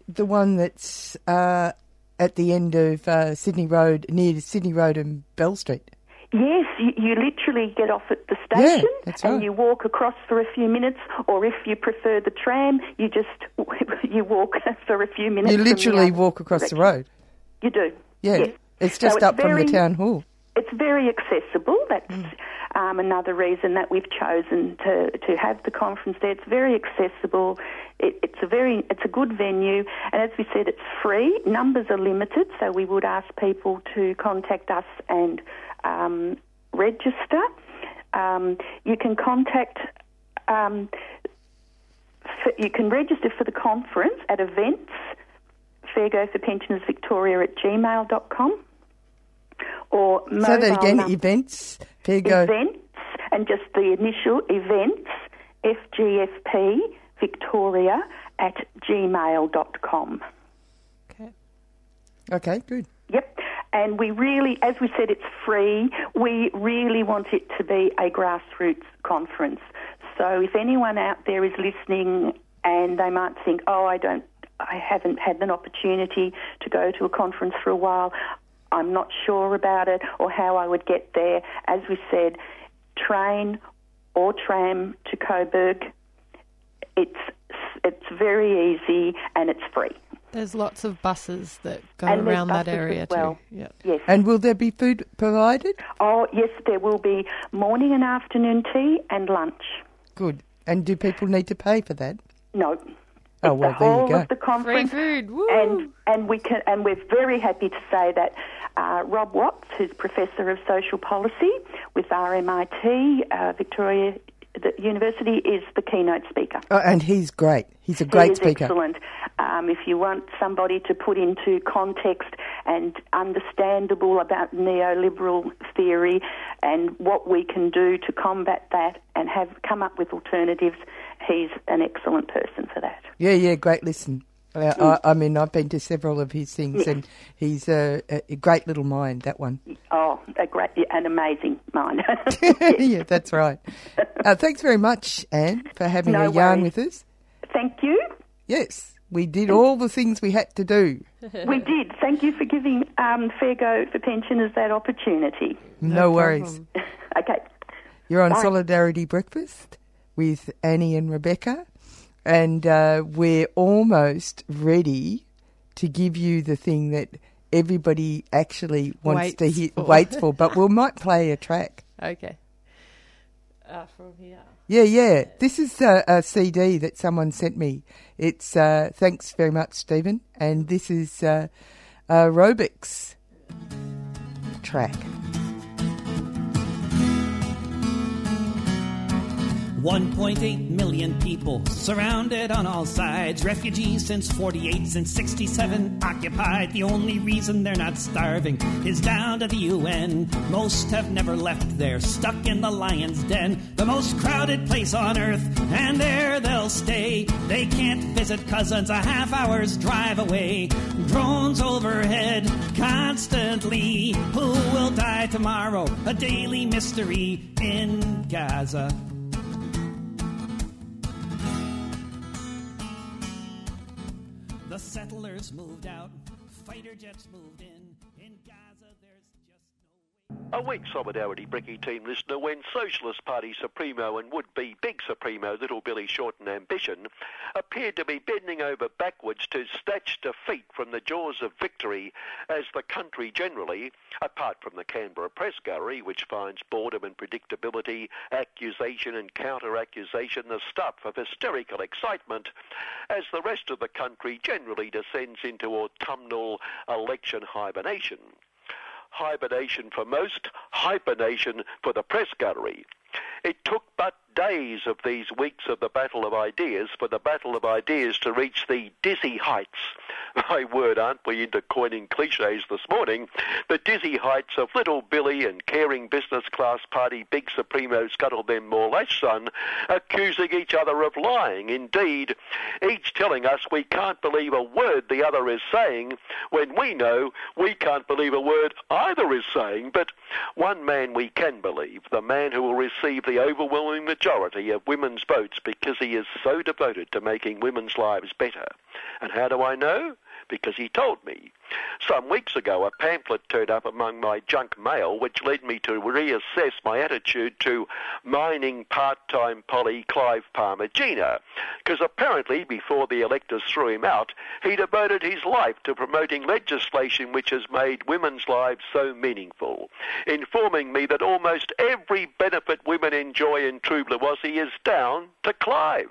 the one that's uh, at the end of uh, Sydney Road, near Sydney Road and Bell Street? Yes, you, you literally get off at the station that's and right. you walk across for a few minutes, or if you prefer the tram, you just <laughs> you walk <laughs> for a few minutes. You literally walk across the road. You do. Yeah, Yes. it's So just it's up from the town hall. It's very accessible. That's um, another reason that we've chosen to, to have the conference there. It's very accessible. It, it's a very it's a good venue, and as we said, it's free. Numbers are limited, so we would ask people to contact us and um, register. Um, you can contact. Um, f you can register for the conference at events fairgo for pensioners victoria at gmail.com or Say that mobile again. num- Events. Fair go. events and just the initial events fgfp victoria at gmail.com okay Okay, good. And we really, as we said, it's free. We really want it to be a grassroots conference. So if anyone out there is listening and they might think, oh, I don't, I haven't had an opportunity to go to a conference for a while, I'm not sure about it or how I would get there. As we said, train or tram to Coburg. It's it's very easy and it's free. There's lots of buses that go And around that area as well. too. Yep. Yes. And will there be food provided? Oh, yes, there will be morning and afternoon tea and lunch. Good. And do people need to pay for that? No. Oh well, the there you go. of the conference, Free food, and and we can and we're very happy to say that uh, Rob Watts, who's professor of social policy with RMIT uh, Victoria the University, is the keynote speaker. Oh, and he's great. He's a great he is speaker. Excellent. Um, if you want somebody to put into context and understandable about neoliberal theory and what we can do to combat that and have come up with alternatives, he's an excellent person for that. Yeah, yeah, great listen. Uh, I, I mean, I've been to several of his things, and he's a, a great little mind. That one. Oh, a great, an amazing mind. <laughs> yeah, that's right. Uh, thanks very much, Anne, for having No a yarn worries. with us. Thank you. Yes, we did all the things we had to do. We did. Thank you for giving um, Fair Go for Pensioners that opportunity. No, worries. <laughs> Okay. You're on Bye. Solidarity Breakfast with Annie and Rebecca, and uh, we're almost ready to give you the thing that everybody actually wants to Waits hear, for. waits for. But we <laughs> might play a track. Okay. Uh, from here. Yeah, yeah. This is a, a CD that someone sent me. It's uh, thanks very much, Stephen. And this is uh, aerobics track. 1.8 million people surrounded on all sides. Refugees since 48, since 67, occupied. The only reason they're not starving is down to the UN. Most have never left there, stuck in the lion's den. The most crowded place on earth, and there they'll stay. They can't visit cousins a half hour's drive away. Drones overhead constantly. Who will die tomorrow? A daily mystery in Gaza. Moved out, fighter jets moved A weak Solidarity Bricky team listener when Socialist Party Supremo and would-be Big Supremo Little Billy Shorten Ambition appeared to be bending over backwards to snatch defeat from the jaws of victory as the country generally, apart from the Canberra Press Gallery, which finds boredom and predictability, accusation and counter-accusation the stuff of hysterical excitement, as the rest of the country generally descends into autumnal election hibernation hibernation for most, hibernation for the press gallery. It took but days of these weeks of the battle of ideas for the battle of ideas to reach the dizzy heights. <laughs> My word, aren't we into coining cliches this morning? The dizzy heights of Little Billy and caring business class party Big Supremo Scuttle Them More Lash Son accusing each other of lying. Indeed, each telling us we can't believe a word the other is saying when we know we can't believe a word either is saying. But one man we can believe, the man who will receive the overwhelming majority of women's votes because he is so devoted to making women's lives better. And how do I know? Because he told me. Some weeks ago, a pamphlet turned up among my junk mail, which led me to reassess my attitude to mining part-time Polly Clive Parmigiana, because apparently, before the electors threw him out, he devoted his life to promoting legislation which has made women's lives so meaningful, informing me that almost every benefit women enjoy in True Blue Aussie is down to Clive.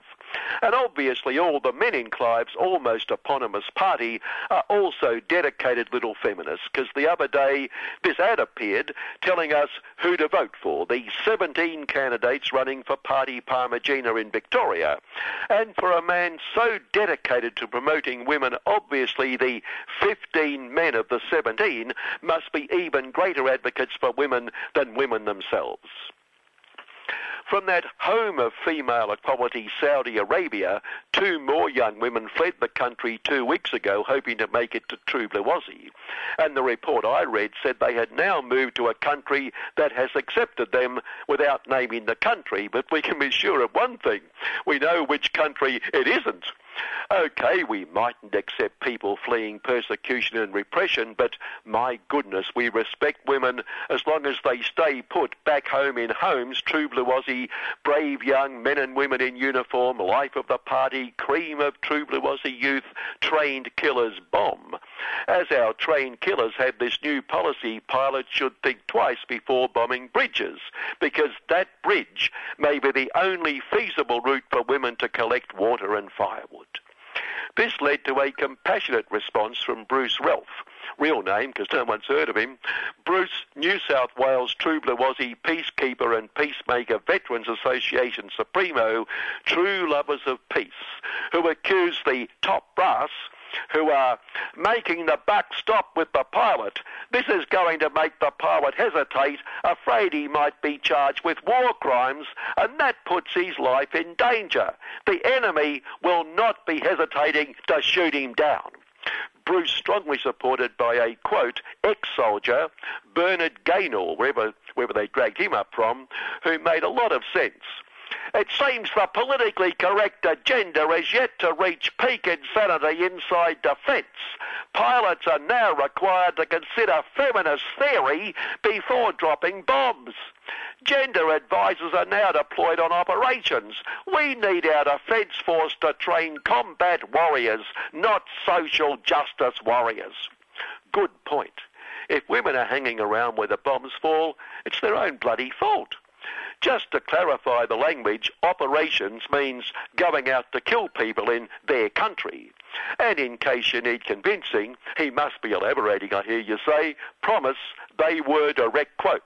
And obviously, all the men in Clive's almost eponymous party are also dedicated little feminists, because the other day this ad appeared telling us who to vote for the 17 candidates running for Party Parmigiana in Victoria. And for a man so dedicated to promoting women, obviously the 15 men of the 17 must be even greater advocates for women than women themselves. From that home of female equality, Saudi Arabia, two more young women fled the country two weeks ago hoping to make it to Aussie. And the report I read said they had now moved to a country that has accepted them without naming the country. But we can be sure of one thing. We know which country it isn't. Okay, we mightn't accept people fleeing persecution and repression, but my goodness, we respect women as long as they stay put back home in homes, true blue Aussie, brave young men and women in uniform, life of the party, cream of true blue Aussie youth, trained killers bomb. As our trained killers have this new policy, pilots should think twice before bombing bridges, because that bridge may be the only feasible route for women to collect water and firewood. This led to a compassionate response from Bruce Ralph, real name because no one's heard of him, Bruce New South Wales Aussie Peacekeeper and Peacemaker Veterans Association Supremo, True Lovers of Peace, who accused the top brass who are making the buck stop with the pilot. This is going to make the pilot hesitate, afraid he might be charged with war crimes, and that puts his life in danger. The enemy will not be hesitating to shoot him down. Bruce strongly supported by a quote ex-soldier Bernard Gaynor, wherever wherever they dragged him up from, who made a lot of sense. It seems the politically correct agenda has yet to reach peak insanity inside defence. Pilots are now required to consider feminist theory before dropping bombs. Gender advisors are now deployed on operations. We need our defence force to train combat warriors, not social justice warriors. Good point. If women are hanging around where the bombs fall, it's their own bloody fault. Just to clarify the language, operations means going out to kill people in their country. And in case you need convincing, he must be elaborating, I hear you say, promise they were direct quotes.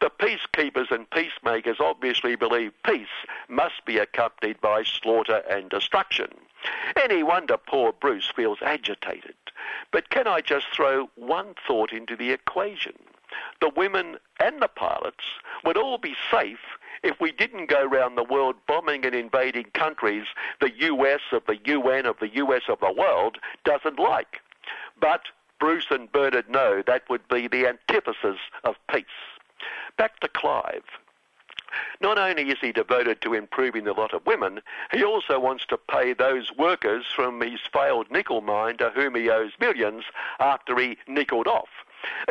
The peacekeepers and peacemakers obviously believe peace must be accompanied by slaughter and destruction. Any wonder poor Bruce feels agitated. But can I just throw one thought into the equation? The women and the pilots would all be safe if we didn't go around the world bombing and invading countries the US of the UN of the US of the world doesn't like. But Bruce and Bernard know that would be the antithesis of peace. Back to Clive. Not only is he devoted to improving the lot of women, he also wants to pay those workers from his failed nickel mine to whom he owes millions after he nickeled off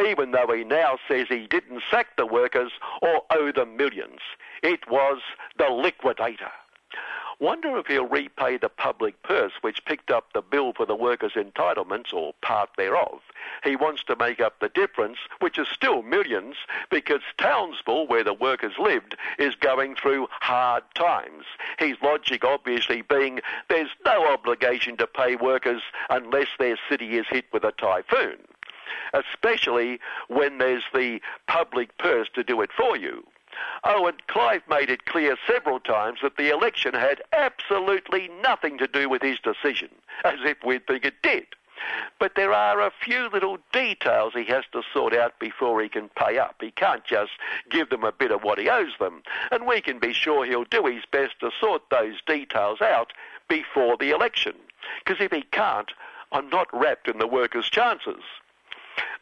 even though he now says he didn't sack the workers or owe them millions. It was the liquidator. Wonder if he'll repay the public purse which picked up the bill for the workers' entitlements, or part thereof. He wants to make up the difference, which is still millions, because Townsville, where the workers lived, is going through hard times. His logic obviously being there's no obligation to pay workers unless their city is hit with a typhoon especially when there's the public purse to do it for you. Oh, and Clive made it clear several times that the election had absolutely nothing to do with his decision, as if we'd think it did. But there are a few little details he has to sort out before he can pay up. He can't just give them a bit of what he owes them. And we can be sure he'll do his best to sort those details out before the election. Because if he can't, I'm not wrapped in the workers' chances.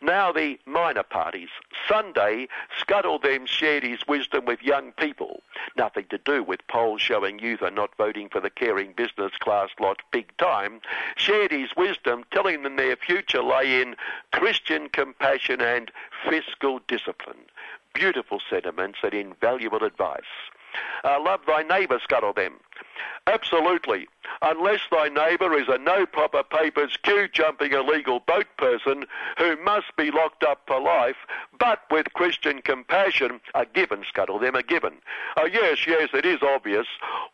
Now the minor parties. Sunday, Scuttle then shared his wisdom with young people. Nothing to do with polls showing youth are not voting for the caring business class lot big time. Shared his wisdom, telling them their future lay in Christian compassion and fiscal discipline. Beautiful sentiments and invaluable advice. Uh, love thy neighbour, scuttle them. Absolutely. Unless thy neighbour is a no proper papers queue jumping illegal boat person who must be locked up for life, but with Christian compassion, a given, scuttle them, a given. Oh, yes, yes, it is obvious.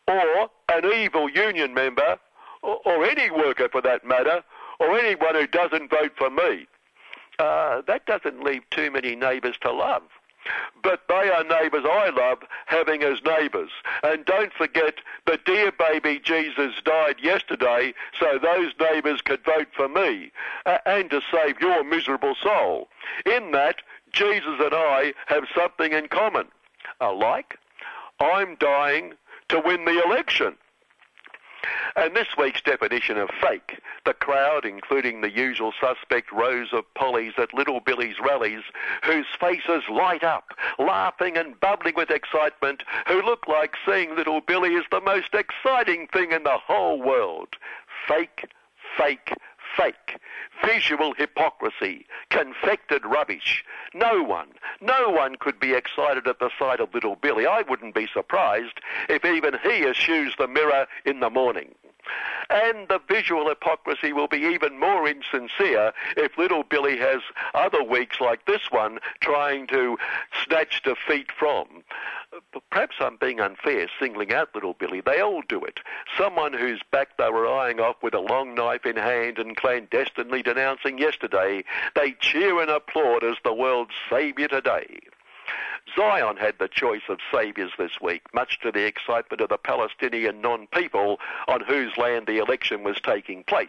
Or an evil union member, or, or any worker for that matter, or anyone who doesn't vote for me. Uh, that doesn't leave too many neighbours to love but they are neighbours I love having as neighbours. And don't forget the dear baby Jesus died yesterday so those neighbours could vote for me uh, and to save your miserable soul. In that, Jesus and I have something in common. Alike. I'm dying to win the election. And this week's definition of fake, the crowd, including the usual suspect rows of pollies at Little Billy's rallies, whose faces light up, laughing and bubbling with excitement, who look like seeing Little Billy is the most exciting thing in the whole world. Fake, fake, fake, visual hypocrisy, confected rubbish. No one, no one could be excited at the sight of little Billy. I wouldn't be surprised if even he eschews the mirror in the morning. And the visual hypocrisy will be even more insincere if little Billy has other weeks like this one trying to snatch defeat from. Perhaps I'm being unfair singling out little Billy. They all do it. Someone whose back they were eyeing off with a long knife in hand and clandestinely denouncing yesterday, they cheer and applaud as the world's saviour today. Zion had the choice of saviours this week, much to the excitement of the Palestinian non-people on whose land the election was taking place.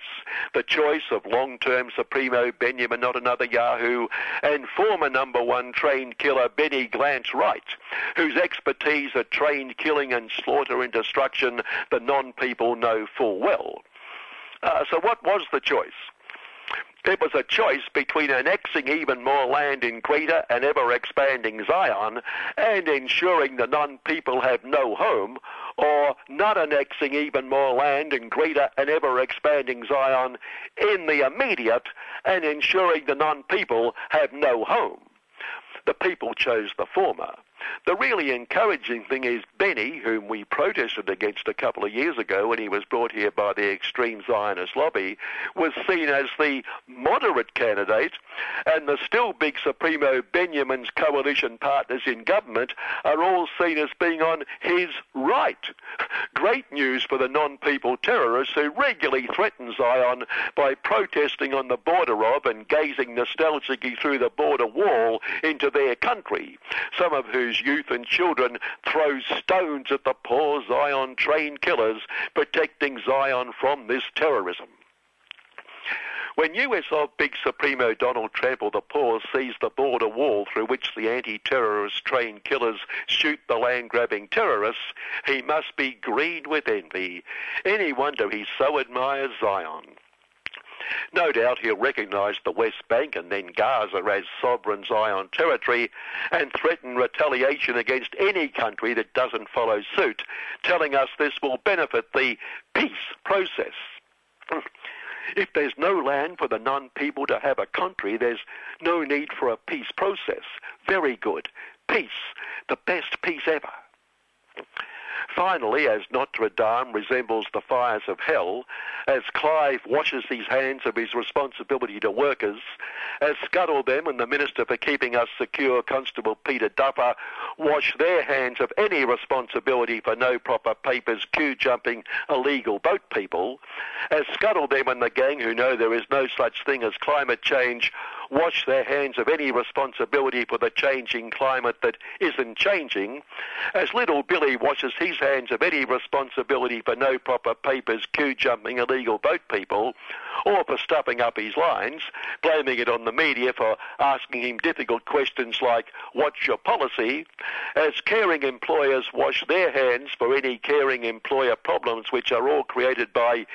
The choice of long-term Supremo Benjamin Not Another Yahoo and former number one trained killer Benny Glantz Wright, whose expertise at trained killing and slaughter and destruction the non-people know full well. Uh, so what was the choice? It was a choice between annexing even more land in greater and ever expanding Zion and ensuring the non people have no home, or not annexing even more land in greater and ever expanding Zion in the immediate and ensuring the non people have no home. The people chose the former. The really encouraging thing is Benny, whom we protested against a couple of years ago when he was brought here by the extreme Zionist lobby, was seen as the moderate candidate, and the still big Supremo Benjamin's coalition partners in government are all seen as being on his right. Great news for the non-people terrorists who regularly threaten Zion by protesting on the border of and gazing nostalgically through the border wall into their country, some of whose youth and children throw stones at the poor Zion train killers protecting Zion from this terrorism. When USO Big Supremo Donald Trample the Poor sees the border wall through which the anti-terrorist train killers shoot the land-grabbing terrorists, he must be green with envy. Any wonder he so admires Zion. No doubt he'll recognise the West Bank and then Gaza as sovereign Zion territory and threaten retaliation against any country that doesn't follow suit, telling us this will benefit the peace process. <clears throat> If there's no land for the non-people to have a country, there's no need for a peace process. Very good. Peace. The best peace ever. Finally, as Notre Dame resembles the fires of hell, as Clive washes his hands of his responsibility to workers, as Scuttle them and the Minister for Keeping Us Secure, Constable Peter Duffer, wash their hands of any responsibility for no proper papers, queue jumping, illegal boat people, as Scuttle them and the gang who know there is no such thing as climate change wash their hands of any responsibility for the changing climate that isn't changing, as little Billy washes his hands of any responsibility for no proper papers, queue jumping illegal boat people, or for stuffing up his lines, blaming it on the media for asking him difficult questions like, what's your policy, as caring employers wash their hands for any caring employer problems which are all created by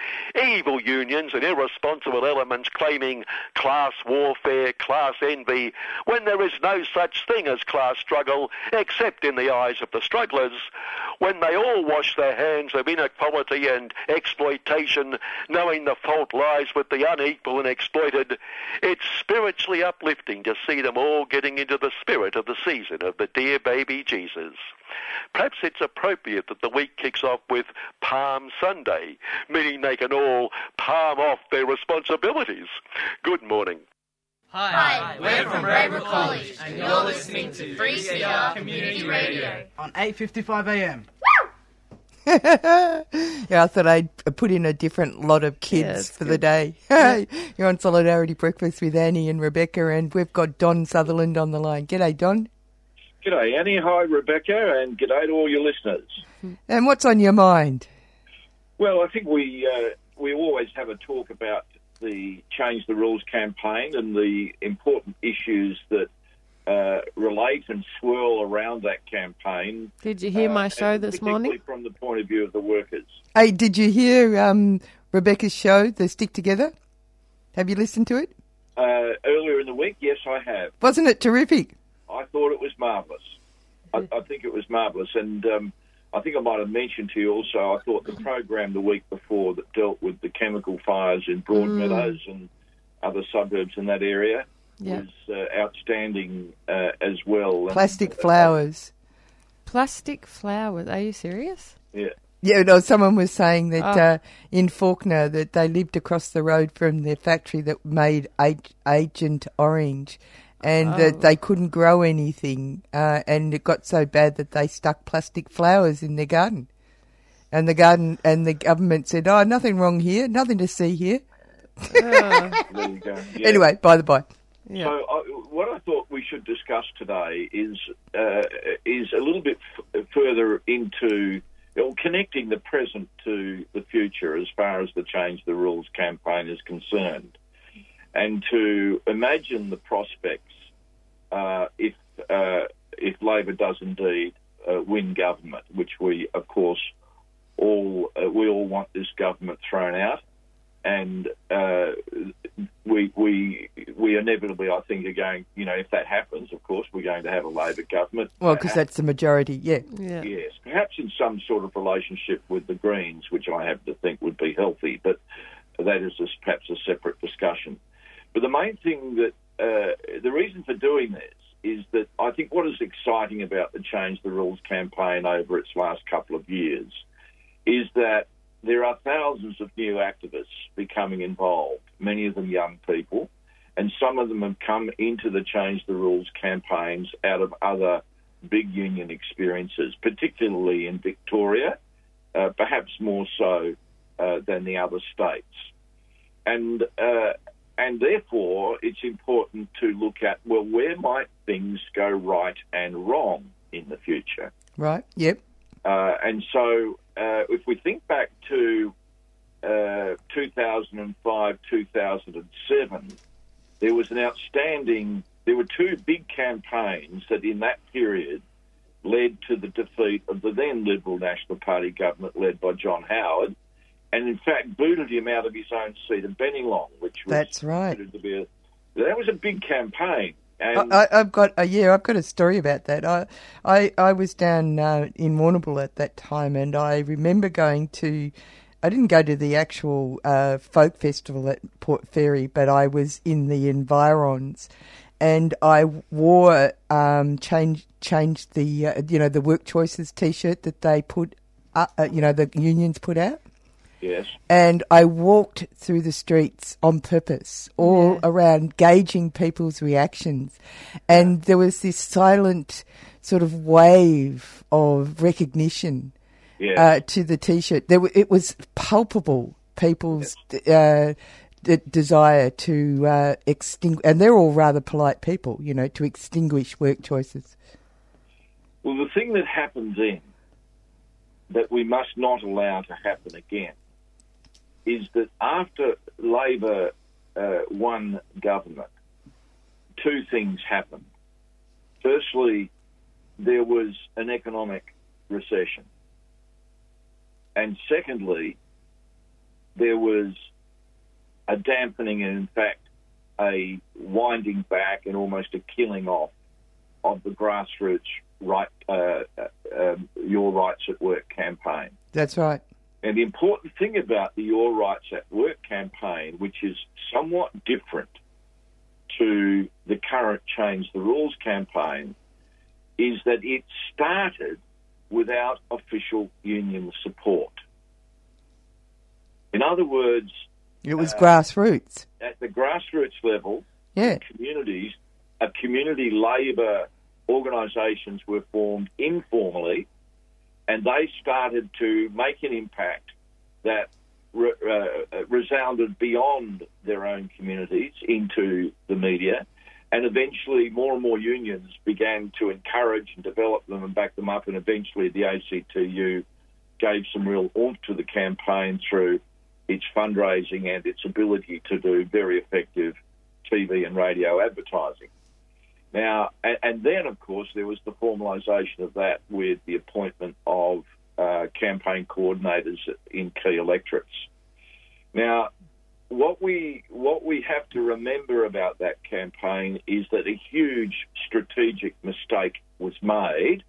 evil unions and irresponsible elements claiming class warfare, class envy, when there is no such thing as class struggle except in the eyes of the strugglers, when they all wash their hands of inequality and exploitation, knowing the fault lies with the unequal and exploited, it's spiritually uplifting to see them all getting into the spirit of the season of the dear baby Jesus. Perhaps it's appropriate that the week kicks off with Palm Sunday, meaning they can all palm off their responsibilities. Good morning. Hi, we're from Braybrook College, and you're listening to 3CR Community Radio on 8:55 a.m. <laughs> yeah, I thought I'd put in a different lot of kids Yeah, for good. the day. Yeah. <laughs> You're on Solidarity Breakfast with Annie and Rebecca, and we've got Don Sutherland on the line. G'day, Don. G'day, Annie. Hi, Rebecca, and g'day to all your listeners. And what's on your mind? Well, I think we uh, we always have a talk about the Change the Rules campaign and the important issues that uh, relate and swirl around that campaign. Did you hear my uh, show this particularly morning? From the point of view of the workers. Hey, did you hear um, Rebecca's show, The Stick Together? Have you listened to it? Uh, earlier in the week, yes, I have. Wasn't it terrific? I thought it was marvellous. I, I think it was marvellous. And um, I think I might have mentioned to you also, I thought the program the week before that dealt with the chemical fires in Broadmeadows and other suburbs in that area Yeah. was uh, outstanding uh, as well. And, Plastic uh, flowers. Plastic flowers. Are you serious? yeah. Yeah, no, someone was saying that Oh. uh, in Fawkner that they lived across the road from their factory that made Ag- Agent Orange, and Oh. that they couldn't grow anything, uh, and it got so bad that they stuck plastic flowers in their garden, and the garden and the government said, "Oh, nothing wrong here, nothing to see here." <laughs> There you go. Yeah. Anyway, by the by, Yeah. So, uh, what I thought we should discuss today is uh, is a little bit f- further into well, connecting the present to the future as far as the Change the Rules campaign is concerned, and to imagine the prospects uh, if uh, if Labor does indeed uh, win government, which we, of course, all uh, we all want this government thrown out and uh, we we we inevitably, I think, are going. You know, if that happens, of course, we're going to have a Labor government. well, because that's the majority, yeah. Yeah. Yes, perhaps in some sort of relationship with the Greens, which I have to think would be healthy, but that is just perhaps a separate discussion. But the main thing that uh, the reason for doing this is that I think what is exciting about the Change the Rules campaign over its last couple of years is that there are thousands of new activists becoming involved, many of them young people, and some of them have come into the Change the Rules campaigns out of other big union experiences, particularly in Victoria, uh, perhaps more so uh, than the other states. And uh, and therefore, it's important to look at well, where might things go right and wrong in the future? Right? Yep. Uh, and so, uh, if we think back to uh, 2005, 2007, there was an outstanding, there were two big campaigns that in that period led to the defeat of the then Liberal National Party government led by John Howard, and in fact booted him out of his own seat of Bennelong, which was That's right. to be a, that was a big campaign. And I, I've got uh, yeah, I've got a story about that. I I, I was down uh, in Warrnambool at that time, and I remember going to. I didn't go to the actual uh, folk festival at Port Fairy, but I was in the environs, and I wore um, change changed the uh, you know the work choices T-shirt that they put uh, uh, you know the unions put out yes, and I walked through the streets on purpose, all around gauging people's reactions. And there was this silent sort of wave of recognition Yeah. uh, to the T-shirt. There, were- it was palpable. People's uh, d- desire to uh, extinguish, and they're all rather polite people, you know, to extinguish work choices. Well, the thing that happened then that we must not allow to happen again is that after Labor uh, won government, two things happened. Firstly, there was an economic recession. And secondly, there was a dampening and, in fact, a winding back and almost a killing off of the grassroots right, uh, uh, um, Your Rights at Work campaign. That's right. And the important thing about the Your Rights at Work campaign, which is somewhat different to the current Change the Rules campaign, is that it started without official union support. In other words, It was Uh, grassroots. at the grassroots level, Yeah. communities, a community labour organisations were formed informally, and they started to make an impact that re- uh, resounded beyond their own communities into the media, and eventually more and more unions began to encourage and develop them and back them up, and eventually the ACTU gave some real oomph to the campaign through its fundraising and its ability to do very effective TV and radio advertising. Now, and, and then, of course, there was the formalisation of that with the appointment of uh, campaign coordinators in key electorates. Now, what we what we have to remember about that campaign is that a huge strategic mistake was made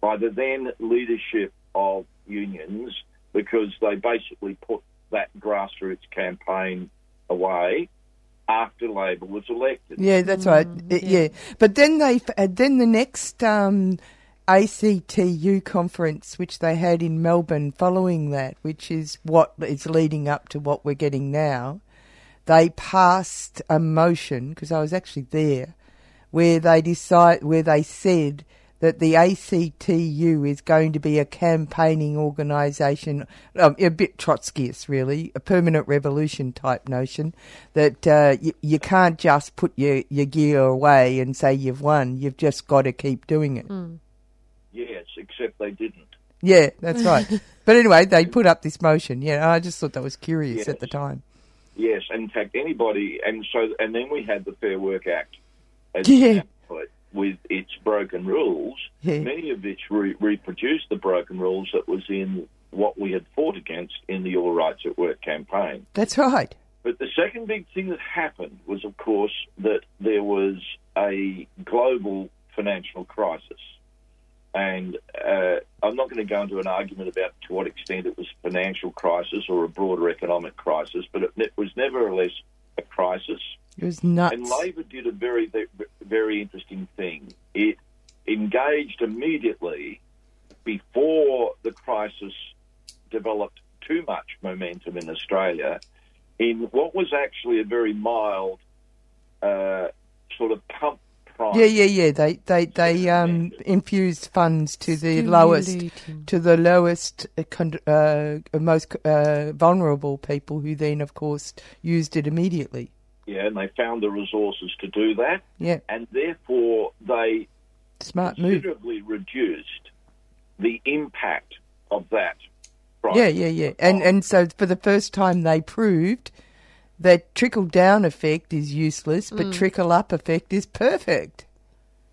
by the then leadership of unions because they basically put that grassroots campaign away after Labor was elected. Yeah, that's right. Uh, yeah. but then they uh, then the next um, ACTU conference, which they had in Melbourne, following that, which is what is leading up to what we're getting now, they passed a motion because I was actually there, where they decide where they said that the ACTU is going to be a campaigning organisation, um, a bit Trotskyist really, a permanent revolution type notion, that uh, you, you can't just put your, your gear away and say you've won, you've just got to keep doing it. Mm. Yes, except they didn't. Yeah, that's right. <laughs> but anyway, they put up this motion. Yeah, I just thought that was curious Yes. at the time. Yes, in fact, anybody, and so, and then we had the Fair Work Act, as Yeah. With its broken rules, <laughs> many of which re- reproduced the broken rules that was in what we had fought against in the All Rights at Work campaign. That's right. But the second big thing that happened was, of course, that there was a global financial crisis. And uh, I'm not going to go into an argument about to what extent it was a financial crisis or a broader economic crisis, but it, it was nevertheless a crisis. It was nuts. And Labor did a very, very interesting thing. It engaged immediately before the crisis developed too much momentum in Australia in what was actually a very mild uh, sort of pump price. Yeah, yeah, yeah. They they they um, infused funds to the lowest to the lowest uh, uh, most uh, vulnerable people, who then, of course, used it immediately. Yeah, and they found the resources to do that. Yeah. And therefore, they Smart move. considerably reduced the impact of that. price. Yeah, yeah, yeah. And and so for the first time, they proved that trickle down effect is useless, but Mm. trickle up effect is perfect.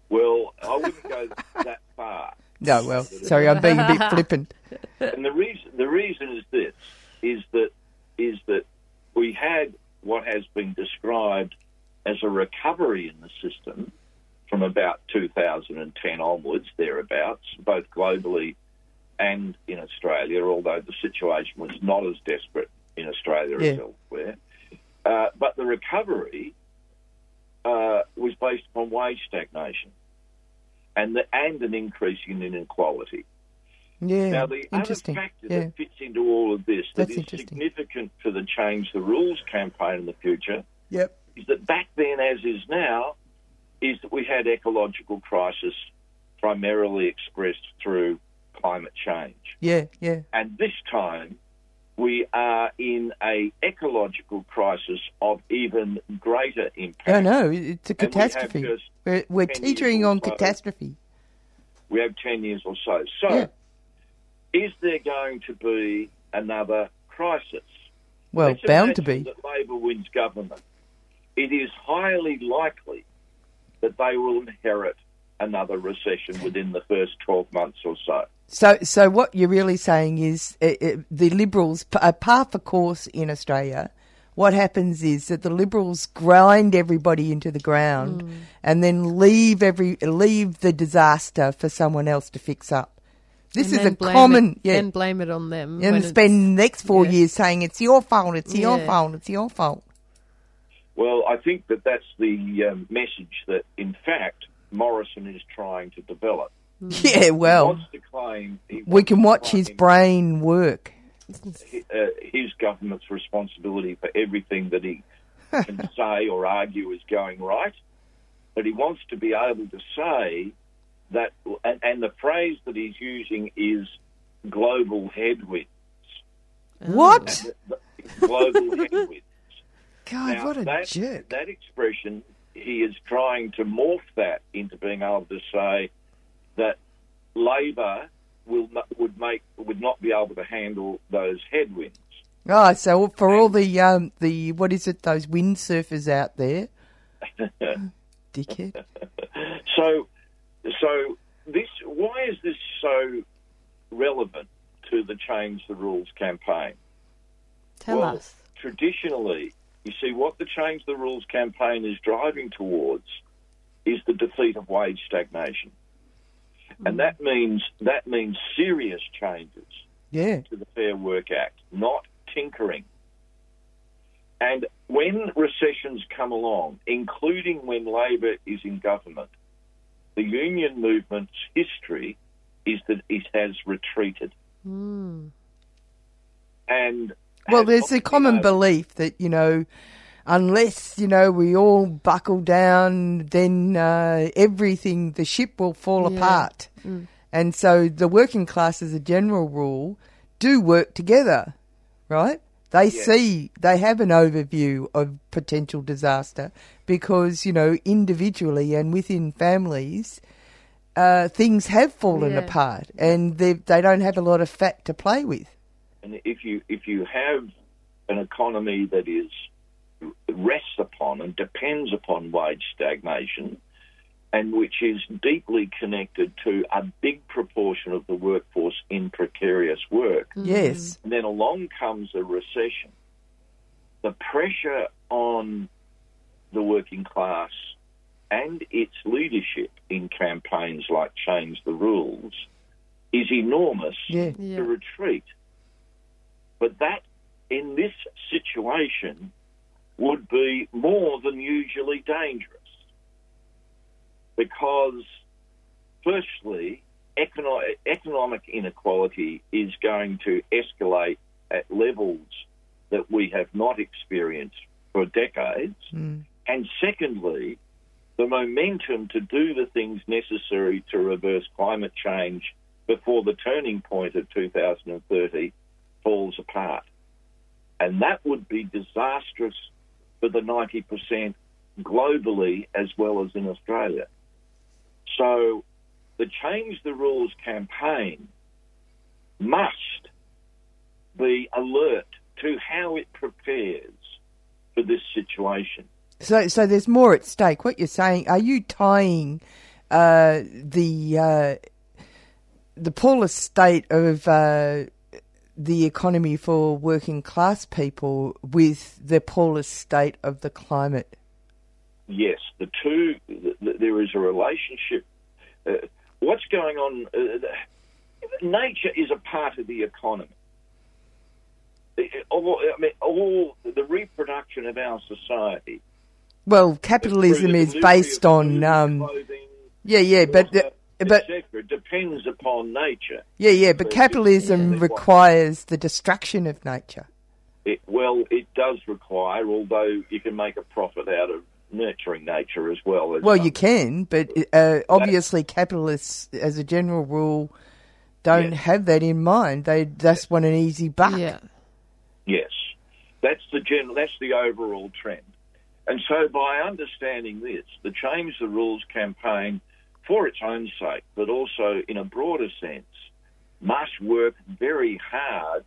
Well, I wouldn't go that far. No, well, sorry, I'm being a bit <laughs> flippant. And the reason the reason is this is that is that we had what has been described as a recovery in the system from about 2010 onwards, thereabouts, both globally and in Australia, although the situation was not as desperate in Australia as elsewhere. Uh, but the recovery uh, was based upon wage stagnation and the, and an increase in inequality. Yeah, Now, the other interesting. factor Yeah. that fits into all of this that That's is significant for the Change the Rules campaign in the future Yep. is that back then, as is now, is that we had ecological crisis primarily expressed through climate change. Yeah, yeah. And this time, we are in a ecological crisis of even greater impact. Oh no, it's a And we catastrophe. We're, we're teetering on so. catastrophe. We have 10 years or so. So, Yeah. Is there going to be another crisis? Well, Let's bound to be. That Labor wins government. It is highly likely that they will inherit another recession within the first 12 months or so. So, so what you're really saying is uh, uh, the Liberals p- are par for course in Australia. What happens is that the Liberals grind everybody into the ground Mm. and then leave every leave the disaster for someone else to fix up. This And is a blame common, it, yeah. Then blame it on them. and spend the next four yeah. years saying it's your fault, it's your fault, it's your fault. Well, I think that that's the um, message that, in fact, Morrison is trying to develop. <laughs> Yeah, He well, wants to claim he we can watch his brain work. uh, his government's responsibility for everything that he <laughs> can say or argue is going right, but he wants to be able to say that, and, the phrase that he's using is global headwinds. What? Global <laughs> headwinds. God, Now, what a that, jerk. That expression, he is trying to morph that into being able to say that Labor will not, would make would not be able to handle those headwinds. Oh, so for all the um, the what is it? Those windsurfers out there, <laughs> Dickhead. so, so this why is this so relevant to the Change the Rules campaign? Tell well, us. Traditionally, you see, what the Change the Rules campaign is driving towards is the defeat of wage stagnation, and mm. that means that means serious changes Yeah. to the Fair Work Act, not tinkering. And when recessions come along, including when Labor is in government, the union movement's history is that it has retreated. Mm. And Well, there's a common belief that, you know, unless, you know, we all buckle down, then uh, everything, the ship will fall Yeah. apart. Mm. And so the working class, as a general rule, do work together, right? They Yes. see, they have an overview of potential disaster because, you know, individually and within families, uh, things have fallen Yeah. apart and they they don't have a lot of fat to play with. And if you if you have an economy that is rests upon and depends upon wage stagnation, and which is deeply connected to a big proportion of the workforce in precarious work, Yes. and then along comes a recession, the pressure on the working class and its leadership in campaigns like Change the Rules is enormous Yeah. to retreat. But that, in this situation, would be more than usually dangerous. Because, firstly, econo- economic inequality is going to escalate at levels that we have not experienced for decades. Mm. And secondly, the momentum to do the things necessary to reverse climate change before the turning point of 2030 falls apart. And that would be disastrous for the 90% globally as well as in Australia. So the Change the Rules campaign must be alert to how it prepares for this situation. So, so there's more at stake. What you're saying? Are you tying uh, the uh, the poorest state of uh, the economy for working class people with the poorest state of the climate? Yes, the two, th- th- there is a relationship. Uh, what's going on? Uh, the- nature is a part of the economy. Uh, All, I mean, all the reproduction of our society. Well, capitalism is based on um, yeah, yeah, but the, but etc. depends upon nature. yeah, yeah, but So capitalism yeah. requires the destruction of nature. It, well, it does require, although you can make a profit out of nurturing nature as well. As Well, some- you can, but uh, obviously capitalists, as a general rule, don't have that in mind. They just want an easy buck. Yeah. Yes, that's the general. That's the overall trend. And so, by understanding this, the Change the Rules campaign, for its own sake, but also in a broader sense, must work very hard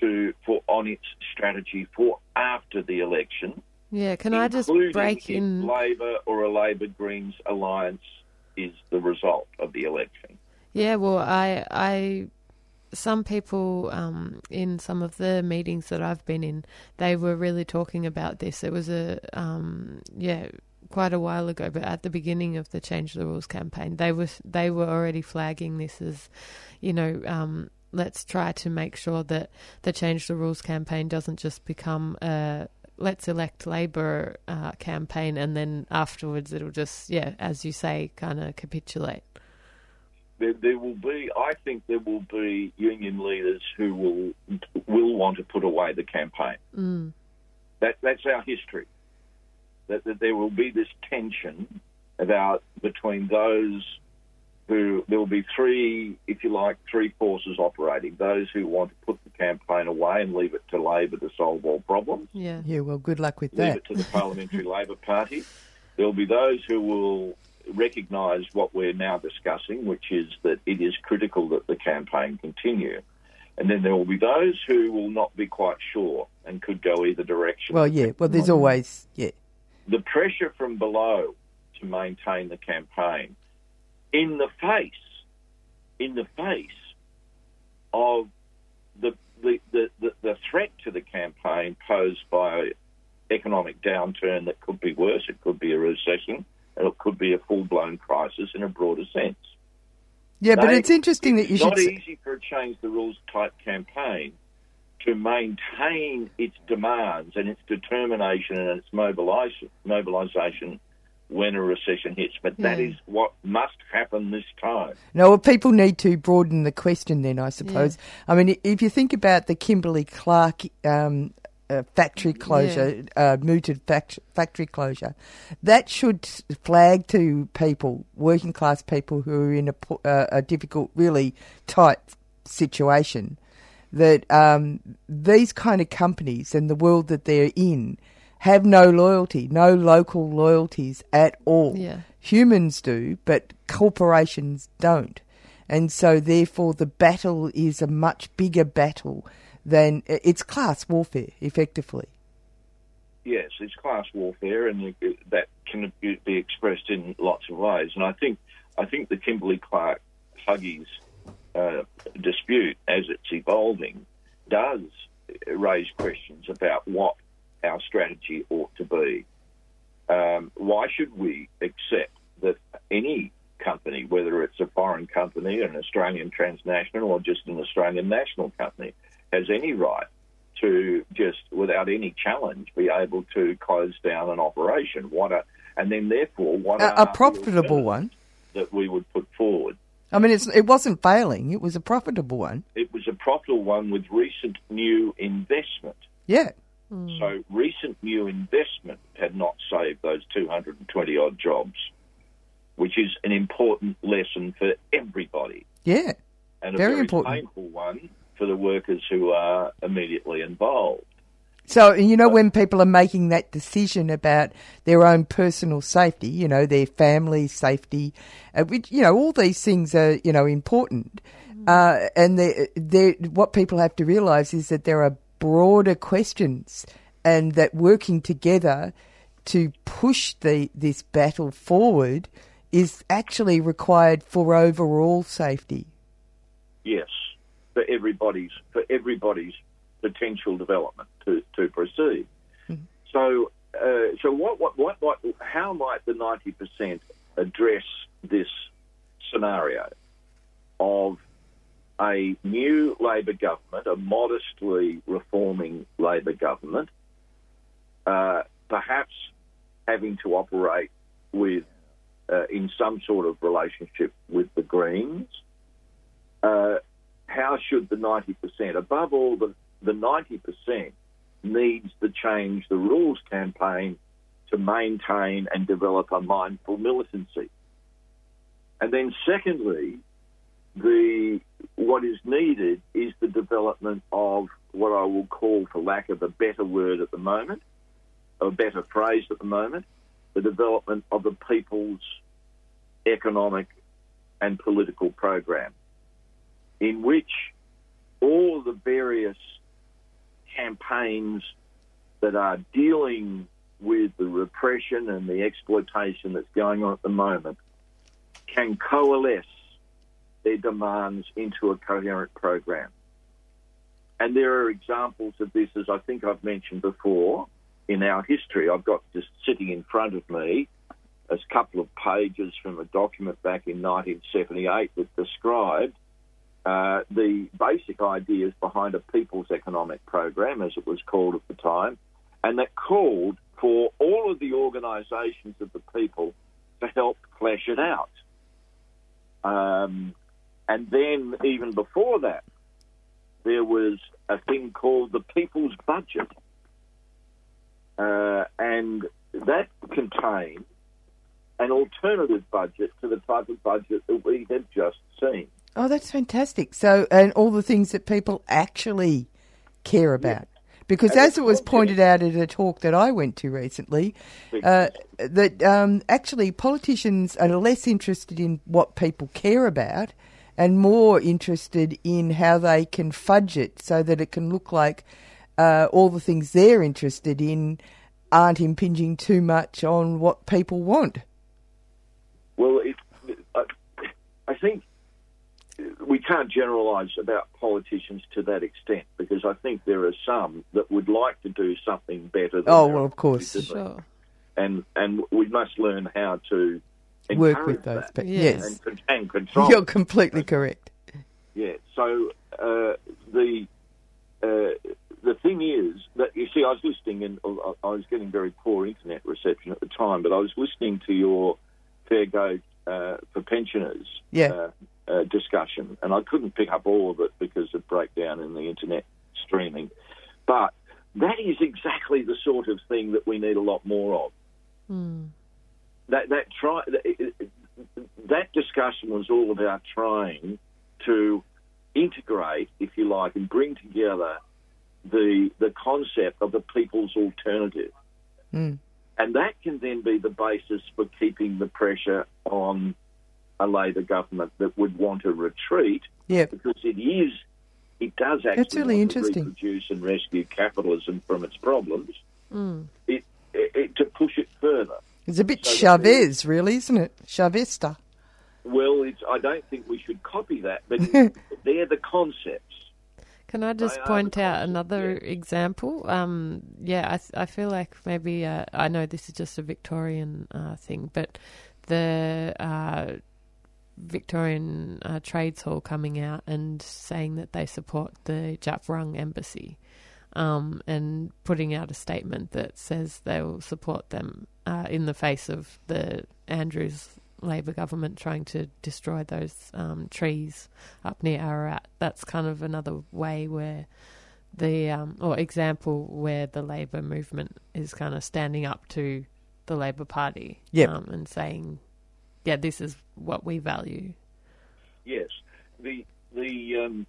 to for on its strategy for after the election. Yeah, can I just break if in? Labor or a Labor Greens alliance is the result of the election. Yeah, well, I, I, some people um, in some of the meetings that I've been in, they were really talking about this. It was a, um, yeah, quite a while ago, but at the beginning of the Change the Rules campaign, they were they were already flagging this as, you know, um, let's try to make sure that the Change the Rules campaign doesn't just become a let's elect Labor uh, campaign and then afterwards it'll just, yeah, as you say, kind of capitulate. There, there will be, I think, there will be union leaders who will will want to put away the campaign. Mm. That that's our history. That, that there will be this tension about between those who there will be three, if you like, three forces operating. Those who want to put the campaign away and leave it to Labor to solve all problems. Yeah. Yeah, well, good luck with leave that. Leave it to the Parliamentary Labor Party. <laughs> There will be those who will recognise what we're now discussing, which is that it is critical that the campaign continue. And then there will be those who will not be quite sure and could go either direction. Well, yeah, well, there's always, yeah. The pressure from below to maintain the campaign in the face, in the face of the the, the, the, the threat to the campaign posed by economic downturn that could be worse. It could be a recession, and it could be a full blown crisis in a broader sense. Yeah, but They- it's interesting that you it's should. not easy for a change the rules type campaign to maintain its demands and its determination and its mobilisation, mobilisation when a recession hits. But that Yeah. is what must happen this time. No, well, people need to broaden the question then, I suppose. I mean, if you think about the Kimberly Clark um, uh, factory closure, uh, mooted fact- factory closure, that should flag to people, working class people who are in a, uh, a difficult, really tight situation, that um, these kind of companies and the world that they're in have no loyalty, no local loyalties at all. Yeah. Humans do, but corporations don't. And so, therefore, the battle is a much bigger battle than it's class warfare, effectively. Yes, it's class warfare, and that can be expressed in lots of ways. And I think, I think the Kimberly Clark Huggies uh, dispute, as it's evolving, does raise questions about what our strategy ought to be. Um, why should we accept that any company, whether it's a foreign company, an Australian transnational, or just an Australian national company, has any right to just, without any challenge, be able to close down an operation? What a, and then therefore, what A, are a profitable one. that we would put forward? I mean, it's, it wasn't failing, it was a profitable one. It was a profitable one with recent new investment. Yeah. Hmm. So recent new investment had not saved those 220 odd jobs, which is an important lesson for everybody Yeah. and a Very very important. painful one for the workers who are immediately involved. So, you know, when people are making that decision about their own personal safety, you know, their family safety, uh, which, you know, all these things are, you know, important. Uh, and they they what people have to realise is that there are broader questions and that working together to push the this battle forward is actually required for overall safety. Yes, for everybody's for everybody's potential development to, to proceed. So, uh, so what, what, what, what, how might the ninety percent address this scenario of a new Labor government, a modestly reforming Labor government, uh, perhaps having to operate with uh, in some sort of relationship with the Greens? Uh, how should the 90%, above all, the, the 90% needs the change the rules campaign to maintain and develop a mindful militancy. And then, secondly, the what is needed is the development of what I will call, for lack of a better word at the moment, a better phrase at the moment, the development of the people's economic and political program, in which all the various campaigns that are dealing with the repression and the exploitation that's going on at the moment can coalesce their demands into a coherent program. And there are examples of this, as I think I've mentioned before, in our history. I've got just sitting in front of me a couple of pages from a document back in 1978 that described uh, the basic ideas behind a people's economic program, as it was called at the time, and that called for all of the organisations of the people to help flesh it out. Um, and then, even before that, there was a thing called the People's Budget. Uh, and that contained an alternative budget to the type of budget that we have just seen. Oh, that's fantastic. So, and all the things that people actually care about. Because And as it was pointed out at a talk that I went to recently, uh, that um, actually politicians are less interested in what people care about and more interested in how they can fudge it so that it can look like uh, all the things they're interested in aren't impinging too much on what people want. Well, it, I, I think we can't generalise about politicians to that extent because I think there are some that would like to do something better. Than Oh, well, of course. Sure. And and we must learn how to Work with those that pe- yes. and, and control. You're completely correct. Yeah. So uh, the uh, the thing is that you see, I was listening, and I I was getting very poor internet reception at the time, but I was listening to your fair go uh, for pensioners Yeah. uh, uh, discussion, and I couldn't pick up all of it because of breakdown in the internet streaming. But that is exactly the sort of thing that we need a lot more of that that try that, that discussion was all about trying to integrate, if you like, and bring together the the concept of the people's alternative, Mm. And that can then be the basis for keeping the pressure on a Labor government that would want a retreat, Yeah. because it is. It does actually That's really interesting. reproduce and rescue capitalism from its problems. Mm. It, it, it to push it further. It's a bit So Chavez, really, isn't it? Chavista. Well, it's, I don't think we should copy that, but <laughs> they're the concepts. Can I just point out another example? Um, yeah, I, th- I feel like maybe uh, I know this is just a Victorian uh, thing, but the uh, Victorian uh, Trades Hall coming out and saying that they support the Djab Wurrung embassy um, and putting out a statement that says they will support them uh, in the face of the Andrews Labor government trying to destroy those um, trees up near Ararat. That's kind of another way where the um, or example where the Labor movement is kind of standing up to the Labor Party Yep. um, and saying, "Yeah, this is what we value." Yes, the the um,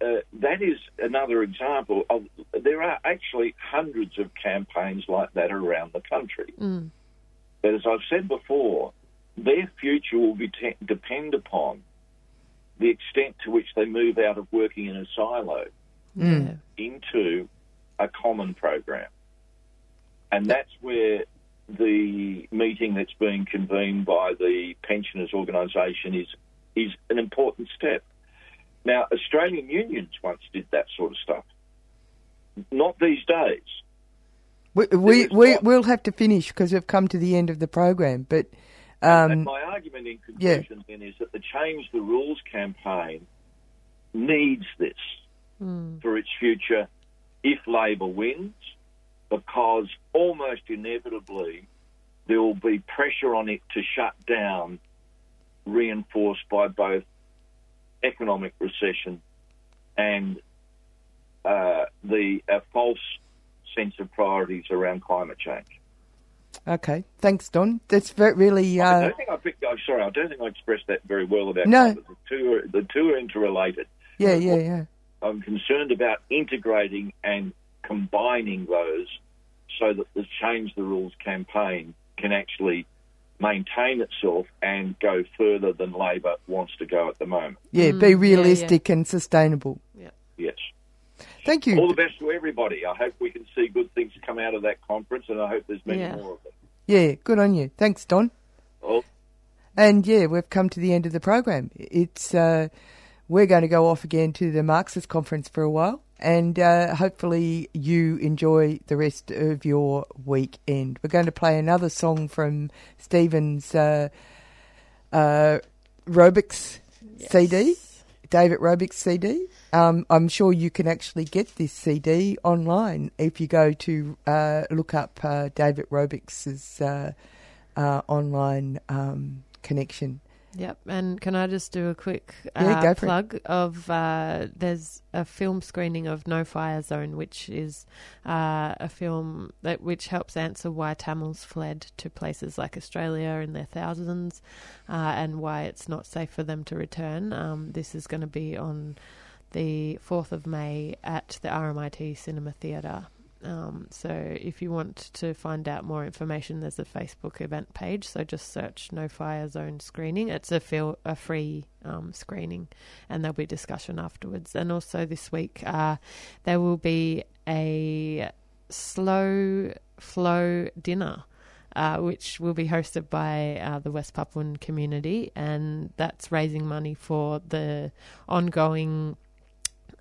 uh, that is another example of. There are actually hundreds of campaigns like that around the country. Mm. But as I've said before, their future will be te- depend upon the extent to which they move out of working in a silo Mm. into a common program. And that's where the meeting that's being convened by the pensioners organisation is is an important step. Now, Australian unions once did that sort of stuff. Not these days. We, we, we, we'll have to finish because we've come to the end of the program. But um, my argument in yeah. conclusion then is that the Change the Rules campaign needs this for its future if Labor wins, because almost inevitably there will be pressure on it to shut down, reinforced by both economic recession and uh, the uh, false sense of priorities around climate change. Okay, thanks, Don. That's very, really. I Uh, don't think I picked. I'm sorry, I don't think I expressed that very well about No. climate. The two are, the two are interrelated. yeah, yeah, yeah. I'm concerned about integrating and combining those so that the Change the Rules campaign can actually maintain itself and go further than Labor wants to go at the moment. Yeah, be realistic and sustainable. Yeah. Yes. Thank you. All the best to everybody. I hope we can see good things come out of that conference, and I hope there's many Yeah. more of them. Yeah, good on you. Thanks, Don. Oh. And yeah, we've come to the end of the program. It's uh, we're going to go off again to the Marxist conference for a while, and uh, hopefully you enjoy the rest of your weekend. We're going to play another song from Stephen's uh, uh, Rovics CD, David Rovics CD. Um, I'm sure you can actually get this CD online if you go to uh, look up uh, David Rovics's uh, uh, online um, connection. Yep, and can I just do a quick Yeah, uh, go plug of uh, there's a film screening of No Fire Zone, which is uh, a film that which helps answer why Tamils fled to places like Australia in their thousands, uh, and why it's not safe for them to return. Um, this is going to be on the fourth of May at the RMIT Cinema Theatre. Um, so if you want to find out more information, there's a Facebook event page. So just search No Fire Zone screening. It's a feel, a free um, screening, and there'll be discussion afterwards. And also this week, uh, there will be a slow flow dinner. uh, which will be hosted by uh, the West Papuan community, and that's raising money for the ongoing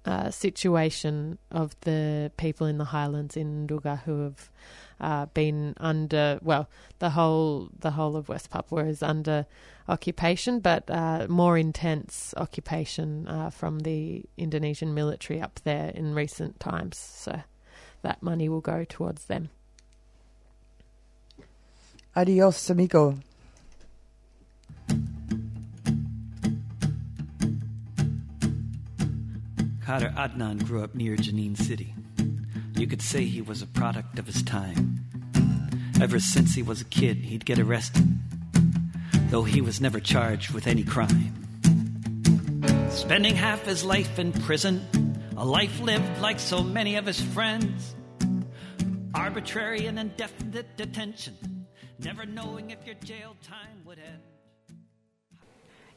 uh, situation of the people in the highlands in Nduga who have uh, been under well the whole the whole of West Papua is under occupation, but uh, more intense occupation uh, from the Indonesian military up there in recent times. So that money will go towards them. Adios, amigo. Khader Adnan grew up near Jenin City. You could say he was a product of his time. Ever since he was a kid, he'd get arrested, though he was never charged with any crime. Spending half his life in prison, a life lived like so many of his friends. Arbitrary and indefinite detention, never knowing if your jail time would end.